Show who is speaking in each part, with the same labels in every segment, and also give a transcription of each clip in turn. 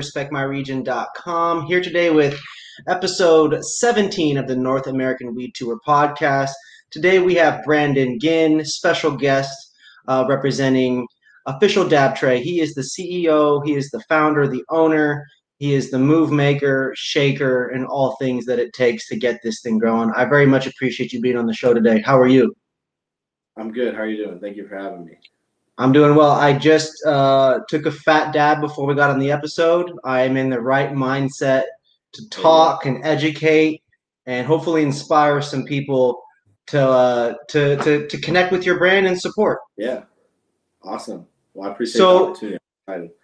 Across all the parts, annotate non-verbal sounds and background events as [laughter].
Speaker 1: respectmyregion.com. Here today with episode 17 of the North American Weed Tour podcast. Today we have Brandon Ginn, special guest uh, representing Official Dab Tray. He is the CEO, he is the founder, the owner, he is the move maker, shaker, and all things that it takes to get this thing going. I very much appreciate you being on the show today. How are you?
Speaker 2: I'm good. How are you doing? Thank you for having me.
Speaker 1: I'm doing well. I just uh, took a fat dab before we got on the episode. I am in the right mindset to talk and educate and hopefully inspire some people to uh, to, to to connect with your brand and support.
Speaker 2: Yeah, awesome. Well, I appreciate
Speaker 1: So-
Speaker 2: the opportunity.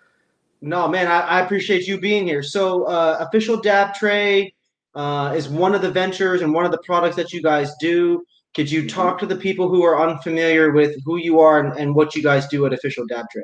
Speaker 1: No, man, I, I appreciate you being here. So, uh, official Dab Tray uh, is one of the ventures and one of the products that you guys do. Could you
Speaker 2: Mhm.
Speaker 1: talk to the people who are unfamiliar with who you are and, and what you guys do at Official Dab Tray?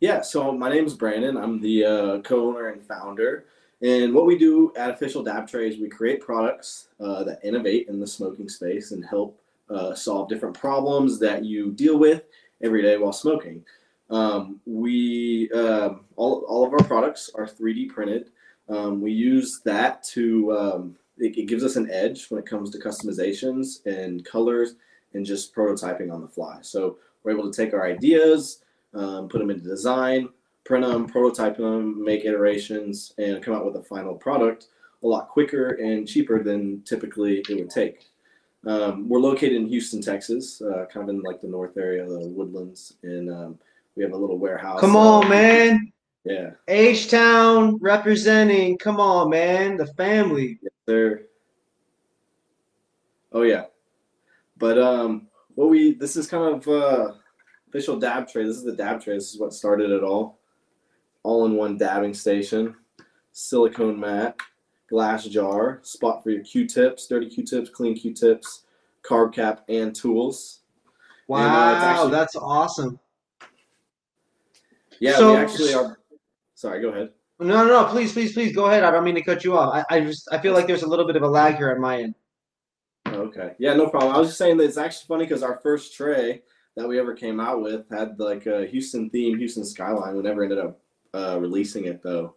Speaker 2: Yeah, so my name is Brandon. I'm the uh, co-owner and founder. And what we do at Official Dab Tray is we create products uh, that innovate in the smoking space and help uh, solve different problems that you deal with every day while smoking. Um, we um all, all of our products are 3D printed. Um, we use that to um, it, it gives us an edge when it comes to customizations and colors and just prototyping on the fly. So we're able to take our ideas, um, put them into design, print them, prototype them, make iterations, and come out with a final product a lot quicker and cheaper than typically it would take. Um, we're located in Houston, Texas, uh, kind of in like the north area, the woodlands, and um, we have a little warehouse.
Speaker 1: Come
Speaker 2: uh,
Speaker 1: on, man.
Speaker 2: Yeah,
Speaker 1: H Town representing. Come on, man. The family.
Speaker 2: There. Oh yeah, but um, what we this is kind of uh, official dab tray. This is the dab tray. This is what started it all. All-in-one dabbing station, silicone mat, glass jar, spot for your Q-tips, dirty Q-tips, clean Q-tips, carb cap, and tools.
Speaker 1: Wow,
Speaker 2: And, uh, actually-
Speaker 1: that's awesome.
Speaker 2: Yeah,
Speaker 1: So-
Speaker 2: we actually are. Sorry, go ahead.
Speaker 1: No, no, no. Please, please, please go ahead. I don't mean to cut you off. I, I just I feel like there's a little bit of a lag here on my end.
Speaker 2: Okay. Yeah, no problem. I was just saying that it's actually funny because our first tray that we ever came out with had like a Houston theme, Houston skyline. We never ended up uh, releasing it though.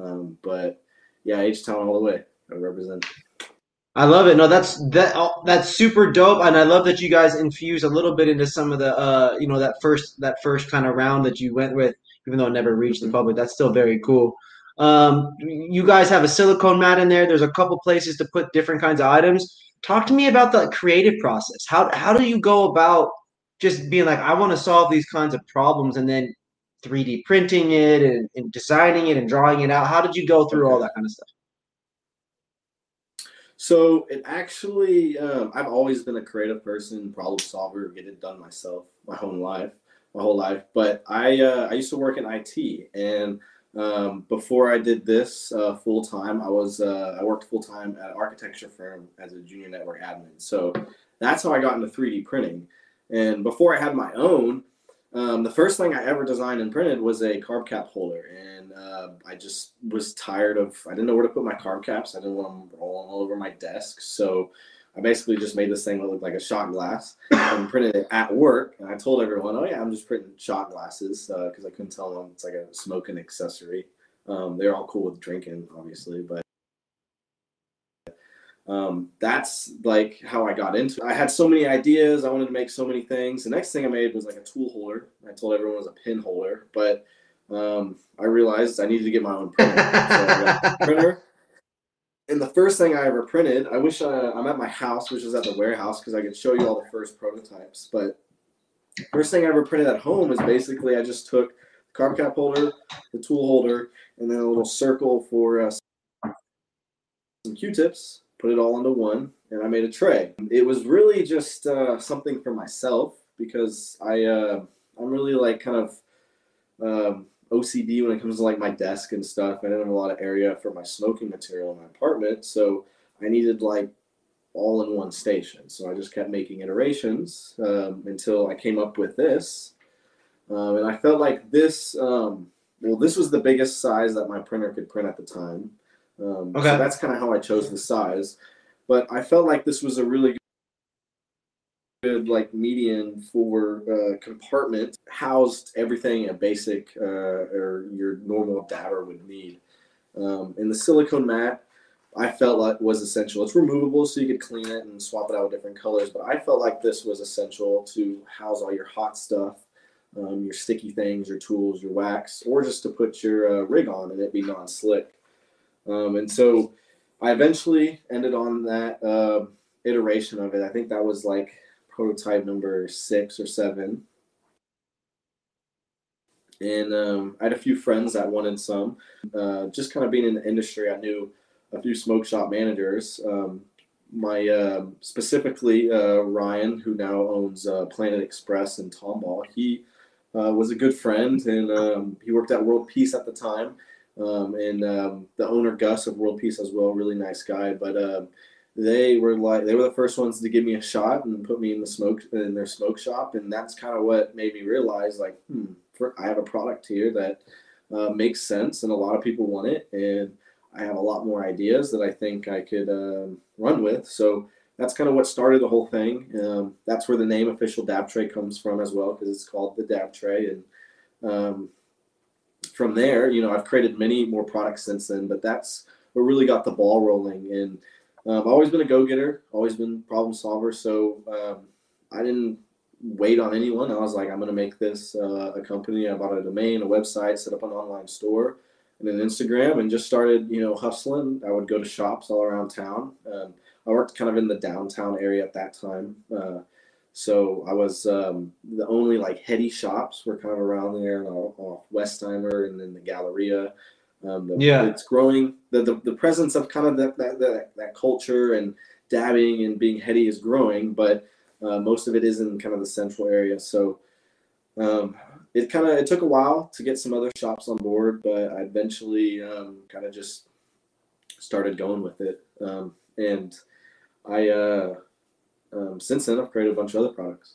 Speaker 2: Um, but yeah, H Town all the way. I represent.
Speaker 1: I love it. No, that's that oh, that's super dope, and I love that you guys infuse a little bit into some of the uh you know that first that first kind of round that you went with, even though it never reached the public. That's still very cool. Um, you guys have a silicone mat in there. There's a couple places to put different kinds of items. Talk to me about the creative process. How how do you go about just being like, I want to solve these kinds of problems, and then 3D printing it and, and designing it and drawing it out? How did you go through all that kind of stuff?
Speaker 2: So it actually, um, I've always been a creative person, problem solver, get it done myself my whole life, my whole life. But I, uh, I used to work in IT, and um, before I did this uh, full time, I was, uh, I worked full time at an architecture firm as a junior network admin. So that's how I got into 3D printing. And before I had my own, um, the first thing I ever designed and printed was a carb cap holder, and uh, I just was tired of. I didn't know where to put my carb caps. I didn't want them rolling all over my desk, so I basically just made this thing that looked like a shot glass and printed it at work. And I told everyone, "Oh yeah, I'm just printing shot glasses," because I couldn't tell them it's like a smoking accessory. Um, they're all cool with drinking, obviously, but um, that's like how I got into it. I had so many ideas. I wanted to make so many things. The next thing I made was like a tool holder. I told everyone it was a pin holder, but um, I realized I needed to get my own printer. so printer. And the first thing I ever printed, I wish I, I'm at my house, which is at the warehouse, because I could show you all the first prototypes. But first thing I ever printed at home is basically I just took the carb cap holder, the tool holder, and then a little circle for uh, some Q-tips, put it all into one, and I made a tray. It was really just uh, something for myself because I uh, I'm really like kind of um, OCD when it comes to like my desk and stuff. I didn't have a lot of area for my smoking material in my apartment, so I needed like all in one station. So I just kept making iterations um, until I came up with this, um, and I felt like this. Um, well, this was the biggest size that my printer could print at the time. Um,
Speaker 1: Okay.
Speaker 2: So that's kind of how I chose the size. But I felt like this was a really good like median for uh, compartment housed everything a basic uh, or your normal dabber would need. Um, and the silicone mat, I felt like was essential. It's removable, so you could clean it and swap it out with different colors. But I felt like this was essential to house all your hot stuff, um, your sticky things, your tools, your wax, or just to put your uh, rig on and it be non-slick. Um, and so I eventually ended on that uh, iteration of it. I think that was like prototype number six or seven. And um, I had a few friends that wanted some. Uh, just kind of being in the industry, I knew a few smoke shop managers. Um, my uh, specifically uh, Ryan, who now owns uh, Planet Express in Tomball, he uh, was a good friend, and um, he worked at World Peace at the time. Um, and um, the owner Gus of World Peace as well, really nice guy. But uh, they were like they were the first ones to give me a shot and put me in the smoke in their smoke shop, and that's kind of what made me realize like, hmm, for, I have a product here that uh, makes sense, and a lot of people want it, and I have a lot more ideas that I think I could um, run with. So that's kind of what started the whole thing. Um, that's where the name official dab tray comes from as well, because it's called the dab tray, and um, from there, you know, I've created many more products since then, but that's what really got the ball rolling. And um, I've always been a go-getter, always been problem solver. So um, I didn't wait on anyone. I was like, I'm going to make this uh, a company. I bought a domain, a website, set up an online store, and an Instagram, and just started, you know, hustling. I would go to shops all around town. Um, I worked kind of in the downtown area at that time. Uh, so I was um, the only like heady shops were kind of around there, off, off Westheimer and then the Galleria. Um, the,
Speaker 1: Yeah.
Speaker 2: it's growing. The, the the presence of kind of that that, that that culture and dabbing and being heady is growing, but uh, most of it is in kind of the central area. So um, it kind of it took a while to get some other shops on board, but I eventually um, kind of just started going with it. Um, and I uh, um, since then I've created a bunch of other products.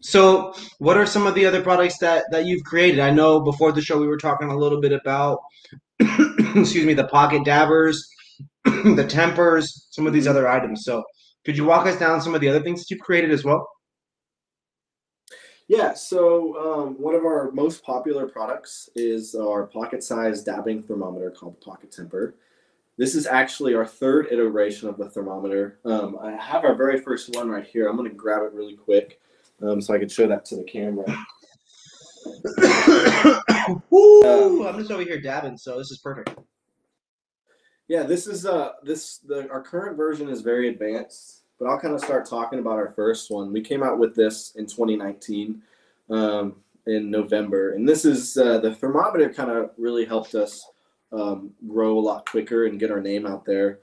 Speaker 1: So, what are some of the other products that that you've created? I know before the show we were talking a little bit about, [clears throat] excuse me, the pocket dabbers, [clears throat] the tempers, some of these other items. So, could you walk us down some of the other things that you've created as well?
Speaker 2: Yeah, so um, one of our most popular products is our pocket-sized dabbing thermometer called the Pocket Temper. This is actually our third iteration of the thermometer. Um, I have our very first one right here. I'm going to grab it really quick um, so I can show that to the camera. [coughs]
Speaker 1: Woo! I'm just over here dabbing, so this is perfect.
Speaker 2: Yeah, this is uh this the our current version is very advanced, but I'll kind of start talking about our first one. We came out with this in 2019 um, in November, and this is uh, the thermometer. Kind of really helped us um, grow a lot quicker and get our name out there.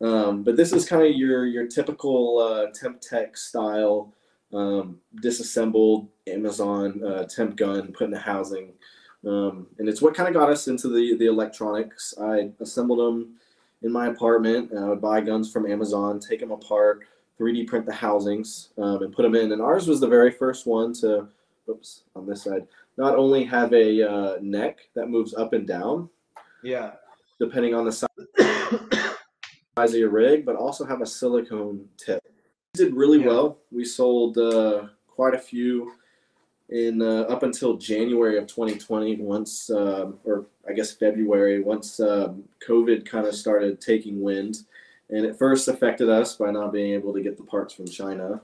Speaker 2: Um, but this is kind of your your typical uh, temp tech style um, disassembled Amazon uh, temp gun put in a housing. Um, and it's what kind of got us into the, the electronics. I assembled them in my apartment. And I would buy guns from Amazon, take them apart, 3D print the housings, um, and put them in. And ours was the very first one to, oops, on this side, not only have a uh, neck that moves up and down,
Speaker 1: Yeah.
Speaker 2: depending on the [coughs] size of your rig, but also have a silicone tip. Did really
Speaker 1: Yeah.
Speaker 2: well. We sold uh, quite a few in uh, up until January of 2020. Once, um, or I guess February, once um, COVID kind of started taking wind, and it first affected us by not being able to get the parts from China.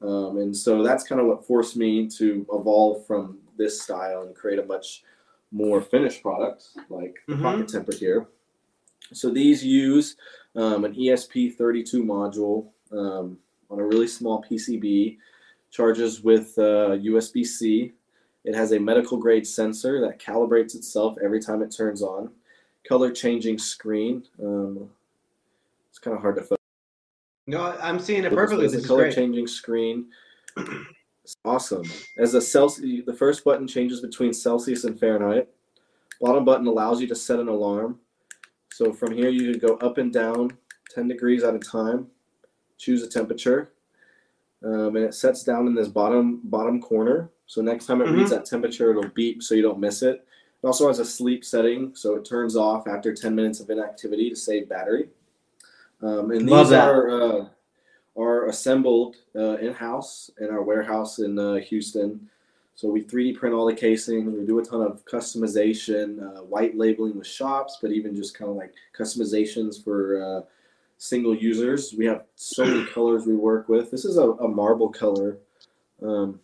Speaker 2: Um, and so that's kind of what forced me to evolve from this style and create a much more finished product like the
Speaker 1: Mhm.
Speaker 2: Pocket Temper here. So these use um, an ESP32 module um, on a really small PCB, charges with uh, USB C. It has a medical grade sensor that calibrates itself every time it turns on. Color changing screen. Um, it's kind of hard to focus.
Speaker 1: No, I'm seeing it perfectly.
Speaker 2: This
Speaker 1: This
Speaker 2: is
Speaker 1: is
Speaker 2: a color changing screen. It's awesome. As a Celsius, the first button changes between Celsius and Fahrenheit. Bottom button allows you to set an alarm. So from here, you can go up and down 10 degrees at a time. Choose a temperature, um, and it sets down in this bottom bottom corner. So next time it reads that temperature, it'll beep so you don't miss it. It also has a sleep setting, so it turns off after 10 minutes of inactivity to save battery. Um, and
Speaker 1: Love
Speaker 2: these
Speaker 1: that.
Speaker 2: are uh, are assembled uh, in house in our warehouse in uh, Houston. So we 3D print all the casing. We do a ton of customization, uh, white labeling with shops, but even just kind of like customizations for uh, single users. We have so many colors we work with. This is a, a marble color. Um,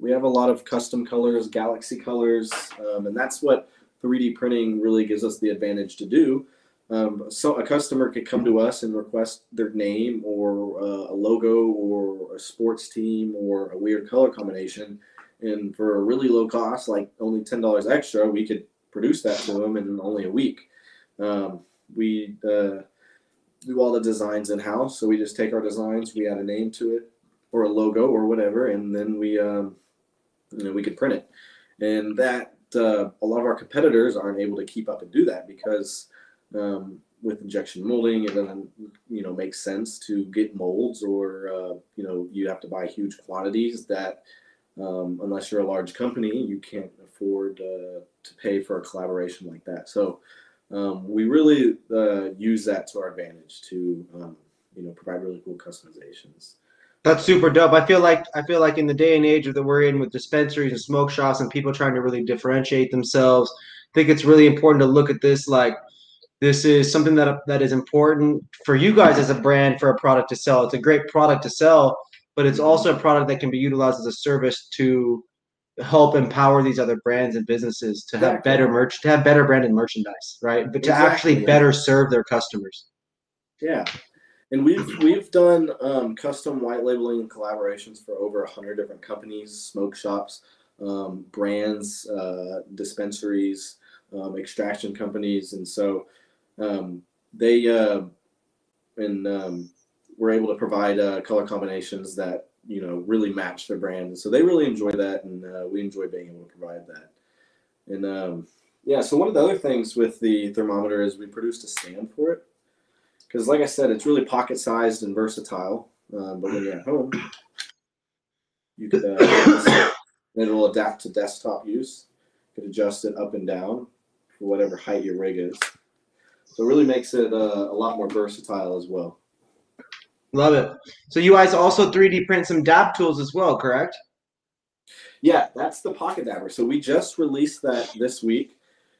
Speaker 2: we have a lot of custom colors, galaxy colors, um, and that's what 3D printing really gives us the advantage to do. Um, so a customer could come to us and request their name or uh, a logo or a sports team or a weird color combination, and for a really low cost, like only ten dollars extra, we could produce that to them in only a week. Um, we uh, do all the designs in house, so we just take our designs, we add a name to it or a logo or whatever, and then we um, you know we could print it, and that uh, a lot of our competitors aren't able to keep up and do that because um, with injection molding, it doesn't you know make sense to get molds or uh, you know you have to buy huge quantities that um, unless you're a large company you can't afford uh, to pay for a collaboration like that. So um, we really uh, use that to our advantage to um, you know provide really cool customizations.
Speaker 1: That's super dope. I feel like I feel like in the day and age that we're in with dispensaries and smoke shops and people trying to really differentiate themselves, I think it's really important to look at this like this is something that that is important for you guys as a brand for a product to sell. It's a great product to sell, but it's also a product that can be utilized as a service to help empower these other brands and businesses to have
Speaker 2: Exactly.
Speaker 1: better merch to have better branded merchandise, right? But to actually
Speaker 2: Exactly.
Speaker 1: better serve their customers.
Speaker 2: Yeah, and we've we've done um, custom white labeling and collaborations for over a hundred different companies, smoke shops, um, brands, uh, dispensaries, um, extraction companies, and so um, they uh, and um, we're able to provide uh, color combinations that you know really match their brand, and so they really enjoy that, and uh, we enjoy being able to provide that. And um, yeah, so one of the other things with the thermometer is we produced a stand for it because like I said, it's really pocket sized and versatile. Um, but when you're at home, you could uh, [coughs] and it'll adapt to desktop use. You could adjust it up and down for whatever height your rig is. So it really makes it uh, a lot more versatile as well.
Speaker 1: Love it. So you guys also 3D print some dab tools as well, correct?
Speaker 2: Yeah, that's the Pocket Dabber. So we just released that this week.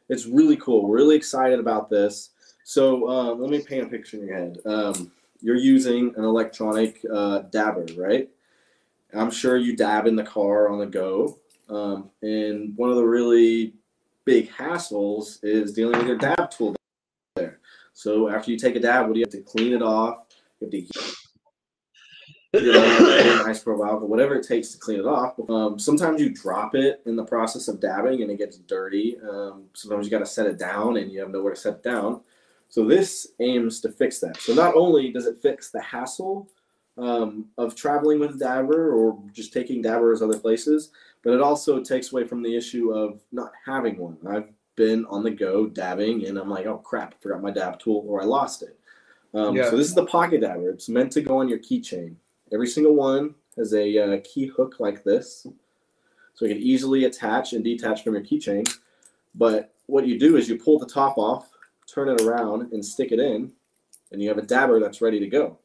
Speaker 2: It's really cool. We're really excited about this. So um, let me paint a picture in your head. Um, you're using an electronic uh, dabber, right? I'm sure you dab in the car on the go. Um, and one of the really big hassles is dealing with your dab tool there. So after you take a dab, what do you have to clean it off? You have to get it up, put it in profile, but whatever it takes to clean it off. Um, sometimes you drop it in the process of dabbing and it gets dirty. Um, sometimes you got to set it down and you have nowhere to set it down. So this aims to fix that. So not only does it fix the hassle um, of traveling with a dabber or just taking dabbers other places, but it also takes away from the issue of not having one. I've been on the go dabbing and I'm like, oh crap, I forgot my dab tool or I lost it. Um,
Speaker 1: Yeah.
Speaker 2: So this is the pocket dabber. It's meant to go on your keychain. Every single one has a uh, key hook like this, so you can easily attach and detach from your keychain. But what you do is you pull the top off, turn it around, and stick it in, and you have a dabber that's ready to go.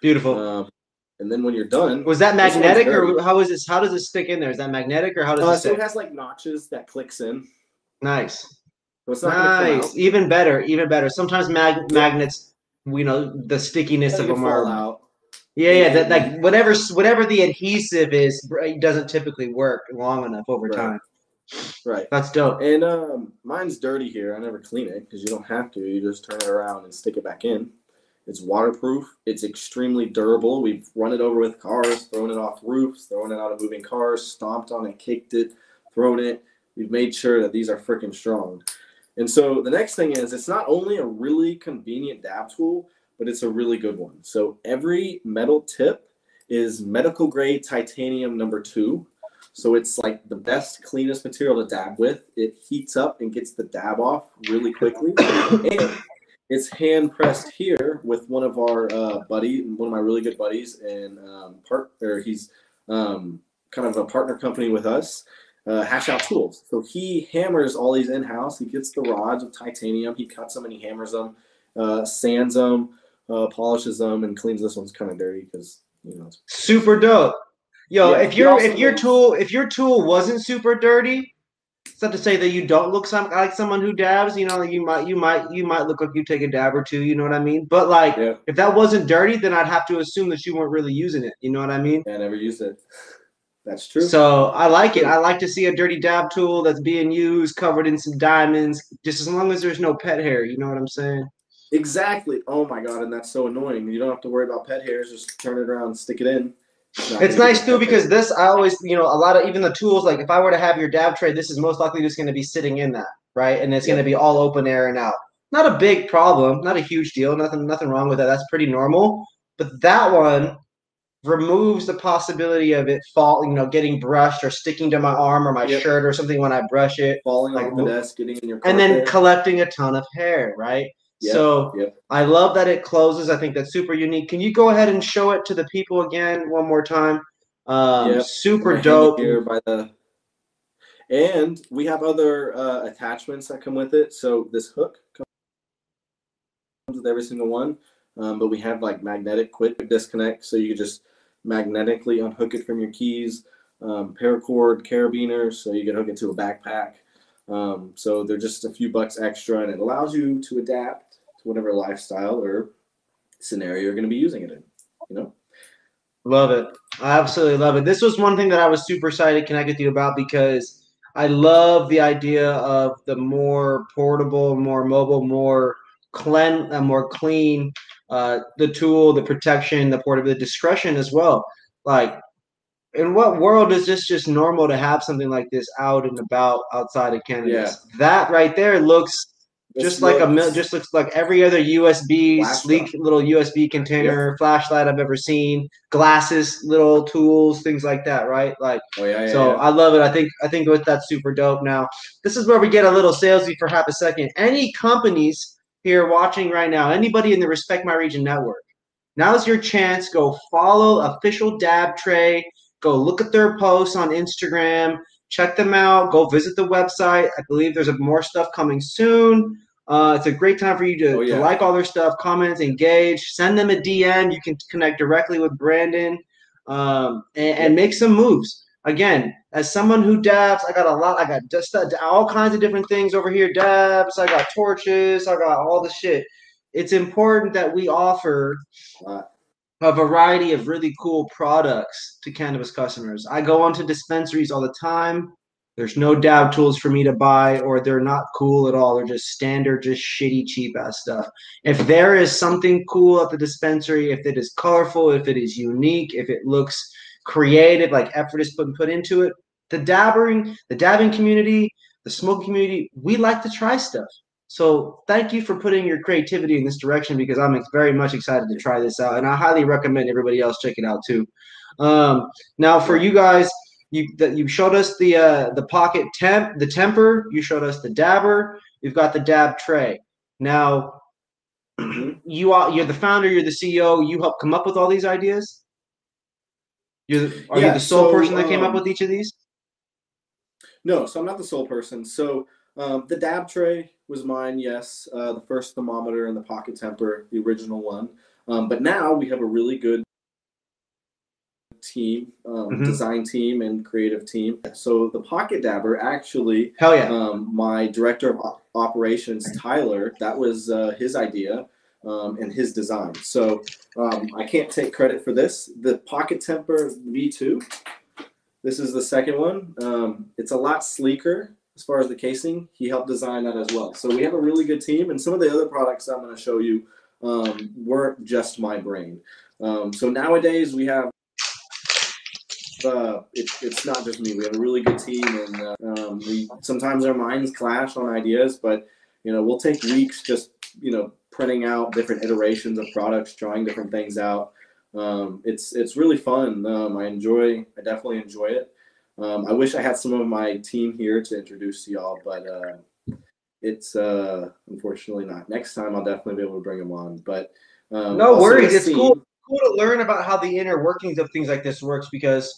Speaker 1: Beautiful.
Speaker 2: Um, and then when you're done,
Speaker 1: Was that magnetic or how is this? How does it stick in there? Is that magnetic or how does
Speaker 2: uh,
Speaker 1: it
Speaker 2: so
Speaker 1: stick?
Speaker 2: it has like notches that clicks in.
Speaker 1: Nice,
Speaker 2: So it's not
Speaker 1: nice. Even better, even better. Sometimes mag- magnets, you know, the stickiness
Speaker 2: It's
Speaker 1: of them are. Yeah, yeah. That like whatever whatever the adhesive is, doesn't typically work long enough over
Speaker 2: Right.
Speaker 1: time.
Speaker 2: Right.
Speaker 1: That's dope.
Speaker 2: And um, mine's dirty here. I never clean it because you don't have to. You just turn it around and stick it back in. It's waterproof. It's extremely durable. We've run it over with cars, thrown it off roofs, thrown it out of moving cars, stomped on it, kicked it, thrown it. We've made sure that these are freaking strong. And so the next thing is it's not only a really convenient dab tool, but it's a really good one. So every metal tip is medical grade titanium number two. So it's like the best, cleanest material to dab with. It heats up and gets the dab off really quickly. And it's hand pressed here with one of our uh, buddy, one of my really good buddies, and um, part or he's um, kind of a partner company with us. Uh, hash out tools. So he hammers all these in house. He gets the rods of titanium. He cuts them and he hammers them, uh, sands them, uh, polishes them and cleans this one's kind of dirty because you know.
Speaker 1: Super dope. Yo,
Speaker 2: Yeah,
Speaker 1: if your if your tool if your tool wasn't super dirty, it's not to say that you don't look some like someone who dabs. You know, you might you might you might look like you take a dab or two. You know what I mean? But like,
Speaker 2: Yeah,
Speaker 1: if that wasn't dirty, then I'd have to assume that you weren't really using it. You know what I mean?
Speaker 2: I never used it. [laughs] That's true.
Speaker 1: So I like it. I like to see a dirty dab tool that's being used, covered in some diamonds, just as long as there's no pet hair. You know what I'm saying?
Speaker 2: Exactly. Oh my god, and that's so annoying. You don't have to worry about pet hairs. Just turn it around, stick it in. not
Speaker 1: It's nice too because this I always you know a lot of even the tools like if I were to have your dab tray, this is most likely just going to be sitting in that right, and it's going to be all open air and out. Not a big problem, not a huge deal, nothing nothing wrong with that. That's pretty normal. But that one removes the possibility of it falling, you know, getting brushed or sticking to my arm or my
Speaker 2: Yep.
Speaker 1: shirt or something when I brush it.
Speaker 2: falling
Speaker 1: like,
Speaker 2: off the desk, getting in your
Speaker 1: and then collecting a ton of hair, right?
Speaker 2: Yep,
Speaker 1: So
Speaker 2: yep.
Speaker 1: I love that it closes. I think that's super unique. Can you go ahead and show it to the people again one more time? Um,
Speaker 2: Yep.
Speaker 1: Super dope.
Speaker 2: here by the and we have other uh, attachments that come with it so this hook comes with every single one um, but we have like magnetic quick disconnect so you can just magnetically unhook it from your keys um, paracord carabiner so you can hook it to a backpack um, so they're just a few bucks extra and it allows you to adapt whatever lifestyle or scenario you're going to be using it in you know
Speaker 1: Love it. I absolutely love it. This was one thing that I was super excited to connect with you about because I love the idea of the more portable, more mobile, more clean, uh, more clean, uh, the tool, the protection, the portability, the discretion as well. Like, in what world is this just normal to have something like this out and about outside of cannabis? That right there looks just like a mil- just looks like every other USB
Speaker 2: Flash
Speaker 1: sleek little USB container flashlight I've ever seen. Glasses, little tools, things like that, right? Like
Speaker 2: oh yeah, yeah,
Speaker 1: so,
Speaker 2: yeah.
Speaker 1: I love it. I think I think with that's super dope. Now, this is where we get a little salesy for half a second. Any companies here watching right now, anybody in the Respect My Region network, now's your chance. Go follow official Dab Tray. Go look at their posts on Instagram. Check them out. Go visit the website. I believe there's more stuff coming soon. Uh, it's a great time for you to,
Speaker 2: Oh, yeah.
Speaker 1: to like all their stuff, comment, engage, send them a DM. You can connect directly with Brandon um, and, and make some moves. Again, as someone who dabs, I got a lot. I got just uh, all kinds of different things over here. Dabs. I got torches. I got all the shit. It's important that we offer a variety of really cool products to cannabis customers. I go onto dispensaries all the time. There's no dab tools for me to buy, or they're not cool at all. They're just standard, just shitty, cheap ass stuff. If there is something cool at the dispensary, if it is colorful, if it is unique, if it looks creative, like effort is put put into it, the dabbing, the dabbing community, the smoke community, we like to try stuff. So thank you for putting your creativity in this direction because I'm very much excited to try this out, and I highly recommend everybody else check it out too. Um, now, for you guys, you that you showed us the uh, the pocket temp, the temper. You showed us the dabber. You've got the dab tray. Now, [clears throat] you are you're the founder. You're the CEO. You helped come up with all these ideas. You're the, are you the sole
Speaker 2: so,
Speaker 1: person that came up
Speaker 2: um,
Speaker 1: with each of these?
Speaker 2: No, so I'm not the sole person. So um, the dab tray was mine, yes. Uh, the first thermometer and the pocket temper, the original one. Um, but now we have a really good team, um,
Speaker 1: Mhm.
Speaker 2: design team, and creative team. So the pocket dabber actually,
Speaker 1: Hell yeah!
Speaker 2: um, my director of op- operations, Tyler, that was uh, his idea. Um, and his design. So um, I can't take credit for this. The Pocket Temper V2, this is the second one. Um, it's a lot sleeker as far as the casing. He helped design that as well. So we have a really good team. And some of the other products I'm going to show you um, weren't just my brain. Um, so nowadays we have. Uh, it, it's not just me. We have a really good team, and uh, um, we sometimes our minds clash on ideas, but you know we'll take weeks just you know printing out different iterations of products, trying different things out. Um, it's it's really fun. Um, I enjoy. I definitely enjoy it. Um, I wish I had some of my team here to introduce to y'all, but uh, it's uh, unfortunately not. Next time I'll definitely be able to bring them on. But um,
Speaker 1: No worries. It's cool. Cool to learn about how the inner workings of things like this works because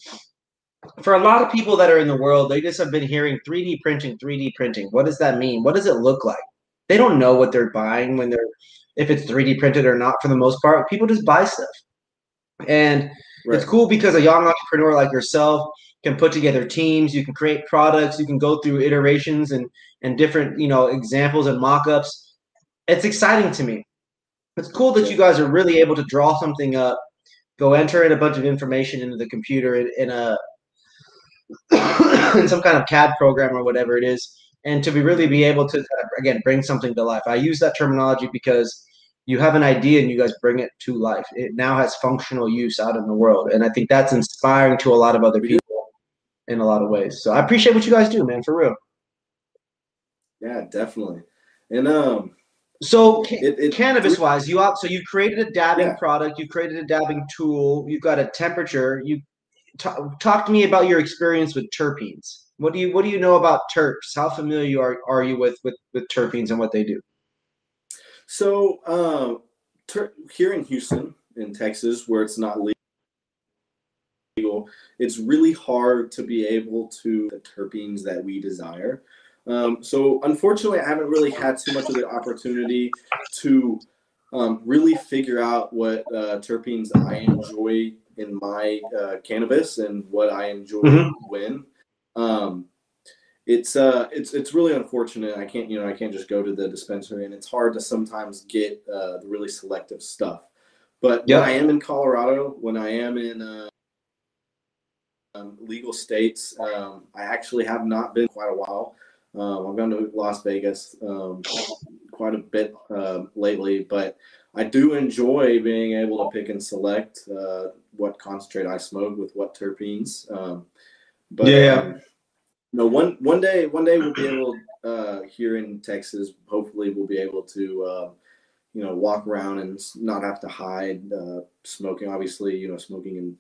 Speaker 1: for a lot of people that are in the world, they just have been hearing 3D printing, 3D printing. What does that mean? What does it look like? They don't know what they're buying when they're if it's 3D printed or not for the most part. People just buy stuff. And right. it's cool because a young entrepreneur like yourself can put together teams, you can create products, you can go through iterations and and different, you know, examples and mock-ups. It's exciting to me. It's cool that you guys are really able to draw something up, go enter in a bunch of information into the computer in, in a [coughs] in some kind of CAD program or whatever it is, and to be really be able to again bring something to life. I use that terminology because you have an idea and you guys bring it to life. It now has functional use out in the world, and I think that's inspiring to a lot of other people in a lot of ways. So I appreciate what you guys do, man, for real.
Speaker 2: Yeah, definitely. And um,
Speaker 1: so it, it, cannabis wise, you up so you created a dabbing yeah. product, you created a dabbing tool, you've got a temperature. You t- talk to me about your experience with terpenes. What do you what do you know about terps? How familiar are, are you with, with with terpenes and what they do?
Speaker 2: So um, ter- here in Houston, in Texas, where it's not legal, it's really hard to be able to the terpenes that we desire. Um, so unfortunately, I haven't really had too much of the opportunity to um, really figure out what uh, terpenes I enjoy in my uh, cannabis and what I enjoy mm-hmm. when. Um, it's uh, it's it's really unfortunate. I can't you know I can't just go to the dispensary, and it's hard to sometimes get uh, the really selective stuff. But yep. when I am in Colorado, when I am in uh, um, legal states, um, I actually have not been quite a while. Um, I've gone to Las Vegas um, quite a bit uh, lately, but I do enjoy being able to pick and select uh, what concentrate I smoke with what terpenes. Um, but yeah, um, no one one day one day we'll be able uh, here in Texas. Hopefully, we'll be able to uh, you know walk around and not have to hide uh, smoking. Obviously, you know smoking in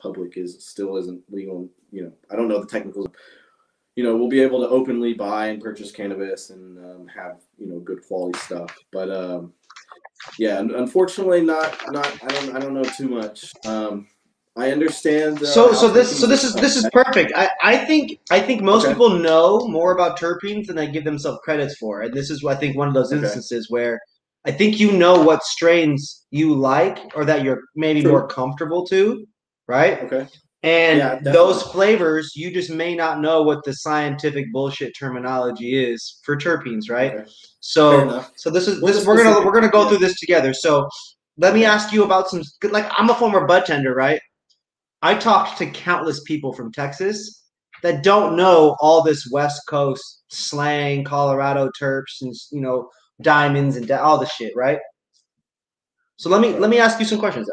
Speaker 2: public is still isn't legal. You know, I don't know the technicals you know, we'll be able to openly buy and purchase cannabis and um, have you know good quality stuff. But um, yeah, unfortunately, not not I don't I don't know too much. Um, I understand. Uh,
Speaker 1: so so this so this is this is perfect. I, I think I think most okay. people know more about terpenes than they give themselves credits for, and this is I think one of those instances okay. where I think you know what strains you like or that you're maybe True. more comfortable to, right?
Speaker 2: Okay.
Speaker 1: And yeah, those flavors, you just may not know what the scientific bullshit terminology is for terpenes, right? Okay. So, so this is this. We're gonna we're gonna go yeah. through this together. So, let me ask you about some. Like, I'm a former bud tender, right? I talked to countless people from Texas that don't know all this West Coast slang, Colorado terps, and you know diamonds and all the shit, right? So let me let me ask you some questions.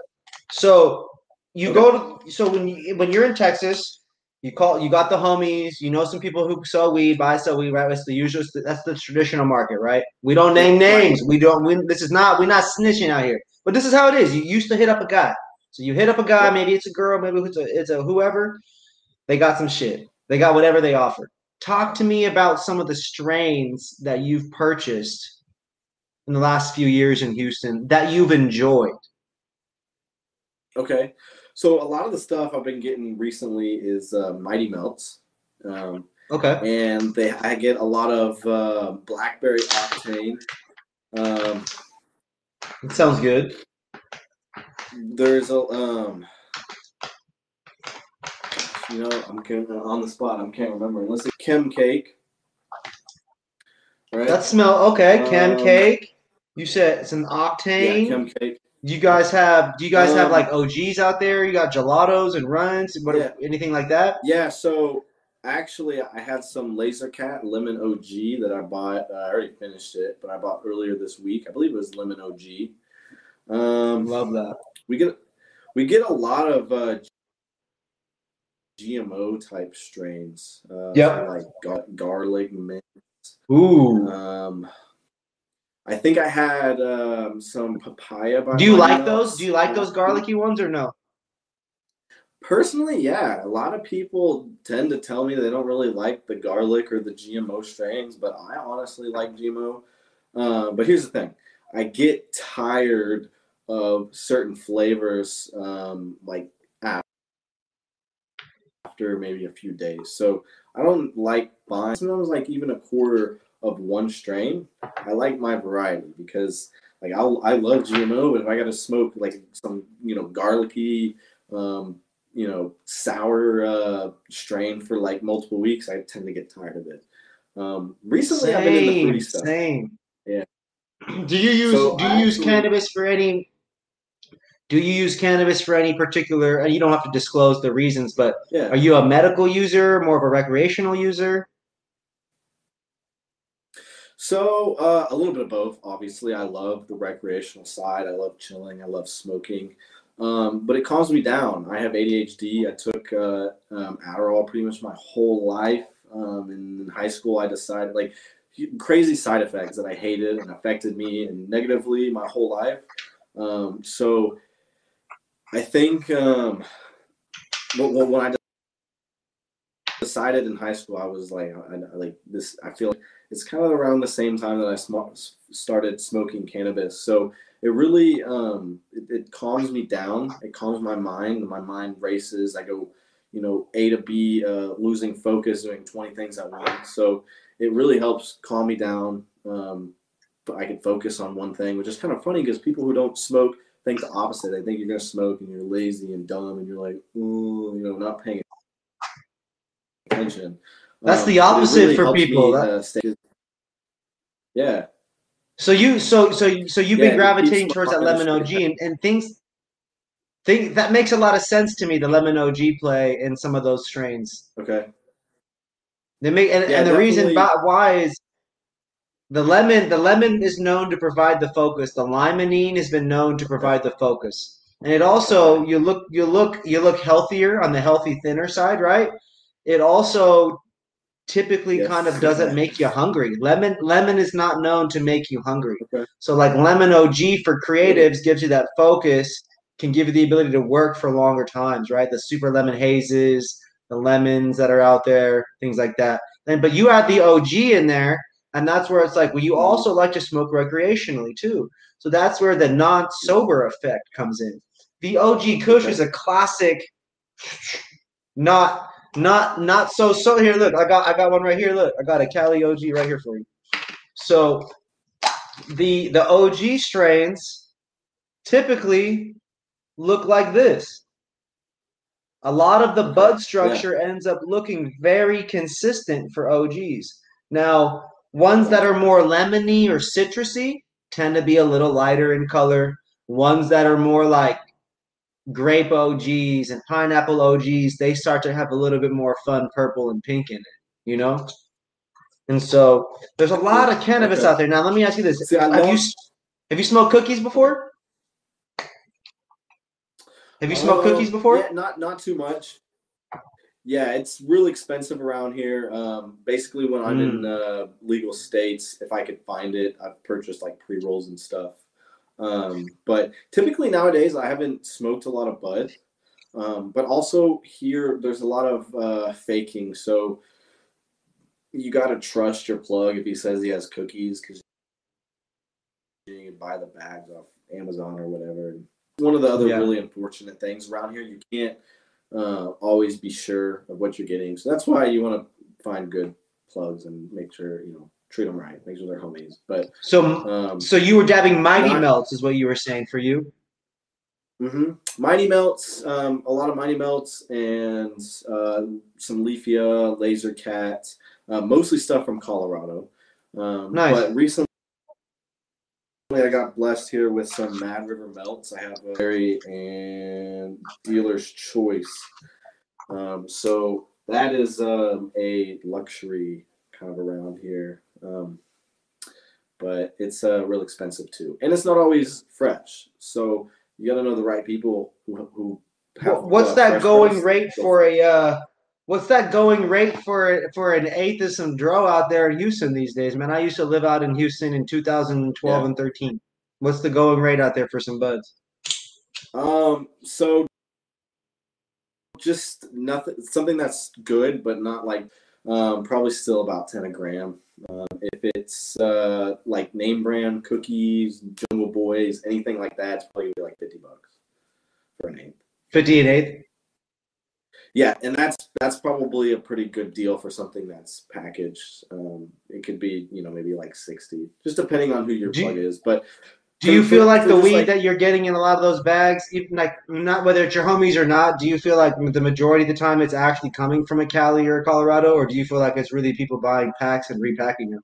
Speaker 1: So you go to so when you when you're in Texas, you call you got the homies, you know some people who sell weed, buy sell weed, right? That's the usual that's the traditional market, right? We don't name names. We don't we, this is not we're not snitching out here. But this is how it is. You used to hit up a guy. So you hit up a guy, maybe it's a girl, maybe it's a it's a whoever. They got some shit. They got whatever they offer. Talk to me about some of the strains that you've purchased in the last few years in Houston that you've enjoyed.
Speaker 2: Okay. So a lot of the stuff I've been getting recently is uh, Mighty Melts. Um,
Speaker 1: okay.
Speaker 2: And they, I get a lot of uh, blackberry octane. Um,
Speaker 1: it sounds good.
Speaker 2: There's a um, you know, I'm on the spot. I can't remember unless it's Chem Cake.
Speaker 1: Right. That smell okay. Chem um, Cake. You said it's an octane.
Speaker 2: Yeah, Chem Cake.
Speaker 1: Do you guys have? Do you guys um, have like OGs out there? You got gelatos and runs, what yeah. anything like that?
Speaker 2: Yeah. So actually, I had some Laser Cat Lemon OG that I bought. Uh, I already finished it, but I bought earlier this week. I believe it was Lemon OG.
Speaker 1: Um, Love that.
Speaker 2: We get we get a lot of uh, GMO type strains. Uh,
Speaker 1: yeah.
Speaker 2: Like gar- garlic mint.
Speaker 1: Ooh.
Speaker 2: Um, I think I had um, some papaya.
Speaker 1: Do you like those? Do you like those garlicky ones or no?
Speaker 2: Personally, yeah. A lot of people tend to tell me they don't really like the garlic or the GMO strains, but I honestly like GMO. Uh, but here's the thing: I get tired of certain flavors, um, like after maybe a few days. So I don't like buying sometimes like even a quarter of one strain I like my variety because like I I love GMO, but if I got to smoke like some you know garlicky, um, you know sour uh, strain for like multiple weeks, I tend to get tired of it. Um, recently,
Speaker 1: same,
Speaker 2: I've been into fruity stuff.
Speaker 1: Same.
Speaker 2: Yeah. [clears throat]
Speaker 1: Do you use
Speaker 2: So
Speaker 1: do you
Speaker 2: I
Speaker 1: use
Speaker 2: actually-
Speaker 1: cannabis for any? Do you use cannabis for any particular? And you don't have to disclose the reasons, but
Speaker 2: Yeah.
Speaker 1: are you a medical user, more of a recreational user?
Speaker 2: So uh, a little bit of both. Obviously, I love the recreational side. I love chilling. I love smoking, um, but it calms me down. I have ADHD. I took uh, um, Adderall pretty much my whole life. Um, in high school, I decided like crazy side effects that I hated and affected me and negatively my whole life. Um, so I think um, when, when I decided in high school, I was like, I, I like this. I feel like it's kind of around the same time that I sm- started smoking cannabis. So it really um, it, it calms me down. It calms my mind. My mind races. I go, you know, A to B, uh, losing focus, doing twenty things at once. So it really helps calm me down. Um, but I can focus on one thing, which is kind of funny because people who don't smoke think the opposite. They think you're gonna smoke and you're lazy and dumb and you're like, ooh, you know, not paying attention.
Speaker 1: That's
Speaker 2: Um,
Speaker 1: the opposite
Speaker 2: really
Speaker 1: for people.
Speaker 2: me, uh, stay- yeah,
Speaker 1: So you so so so you've
Speaker 2: Yeah,
Speaker 1: been gravitating towards that lemon OG and, and things think that makes a lot of sense to me, the lemon OG play in some of those strains.
Speaker 2: okay,
Speaker 1: They make and,
Speaker 2: Yeah,
Speaker 1: and the reason why is the lemon the lemon is known to provide the focus. The limonene has been known to provide the focus. And it also you look you look you look healthier on the healthy thinner side, right? It also typically
Speaker 2: Yes.
Speaker 1: kind of doesn't [laughs] make you hungry. Lemon lemon is not known to make you hungry.
Speaker 2: Okay.
Speaker 1: So like lemon OG for creatives gives you that focus, can give you the ability to work for longer times, right? The super lemon hazes, the lemons that are out there, things like that. Then but you add the OG in there, and that's where it's like, well, you mm-hmm. also like to smoke recreationally too. So that's where the non-sober effect comes in. The OG Kush
Speaker 2: Okay.
Speaker 1: is a classic, not not not so so here look i got i got one right here look i got a cali og right here for you. So the the og strains typically look like this. A lot of the bud structure ends up looking very consistent for og's now ones that are more lemony or citrusy tend to be a little lighter in color. Ones that are more like grape OGs and pineapple OGs, they start to have a little bit more fun purple and pink in it, you know? And so there's a lot of cannabis
Speaker 2: Okay.
Speaker 1: out there. Now let me ask you this.
Speaker 2: See,
Speaker 1: have
Speaker 2: love-
Speaker 1: you have you smoked cookies before? Have you smoked
Speaker 2: Uh,
Speaker 1: cookies before?
Speaker 2: Yeah, not not too much. Yeah, it's really expensive around here. Um, basically, when I'm in uh, legal states, if I could find it, I've purchased like pre rolls and stuff. Um, but typically nowadays, I haven't smoked a lot of bud. Um, but also here, there's a lot of uh, faking. So you got to trust your plug if he says he has cookies because you can buy the bags off Amazon or whatever. One of the other
Speaker 1: Yeah.
Speaker 2: really unfortunate things around here, you can't uh, always be sure of what you're getting. So that's why you want to find good plugs and make sure you know treat them right, make sure they're homies. But
Speaker 1: So
Speaker 2: um,
Speaker 1: so you were dabbing mighty
Speaker 2: Not-
Speaker 1: melts is what you were saying for you.
Speaker 2: Mm-hmm. Mighty Melts, um, a lot of Mighty Melts, and uh, some Leafia, Laser Cat, uh, mostly stuff from Colorado. Um,
Speaker 1: Nice.
Speaker 2: But recently, I got blessed here with some Mad River Melts. I have a berry and dealer's choice. Um, so that is um, a luxury kind of around here. Um, but it's uh, real expensive too, and it's not always fresh. So you got to know the right people who who. have,
Speaker 1: What's
Speaker 2: uh,
Speaker 1: that going rate for a uh what's that going rate for for an eighth of some draw out there in Houston these days, man? I used to live out in Houston in 2012
Speaker 2: Yeah.
Speaker 1: and 13. What's the going rate out there for some buds?
Speaker 2: Um. So just nothing. Something that's good, but not like. Um, probably still about ten a gram. Um, if it's uh, like name brand cookies, Jungle Boys, anything like that, it's probably gonna be like fifty bucks for an eighth.
Speaker 1: 50 and eighth.
Speaker 2: Yeah, and that's that's probably a pretty good deal for something that's packaged. Um, it could be you know maybe like sixty, just depending on who your
Speaker 1: Do you-
Speaker 2: plug is. But
Speaker 1: Do you feel like the weed
Speaker 2: like-
Speaker 1: that you're getting in a lot of those bags, even like not whether it's your homies or not, do you feel like the majority of the time it's actually coming from a Cali or a Colorado, or do you feel like it's really people buying packs and repacking them?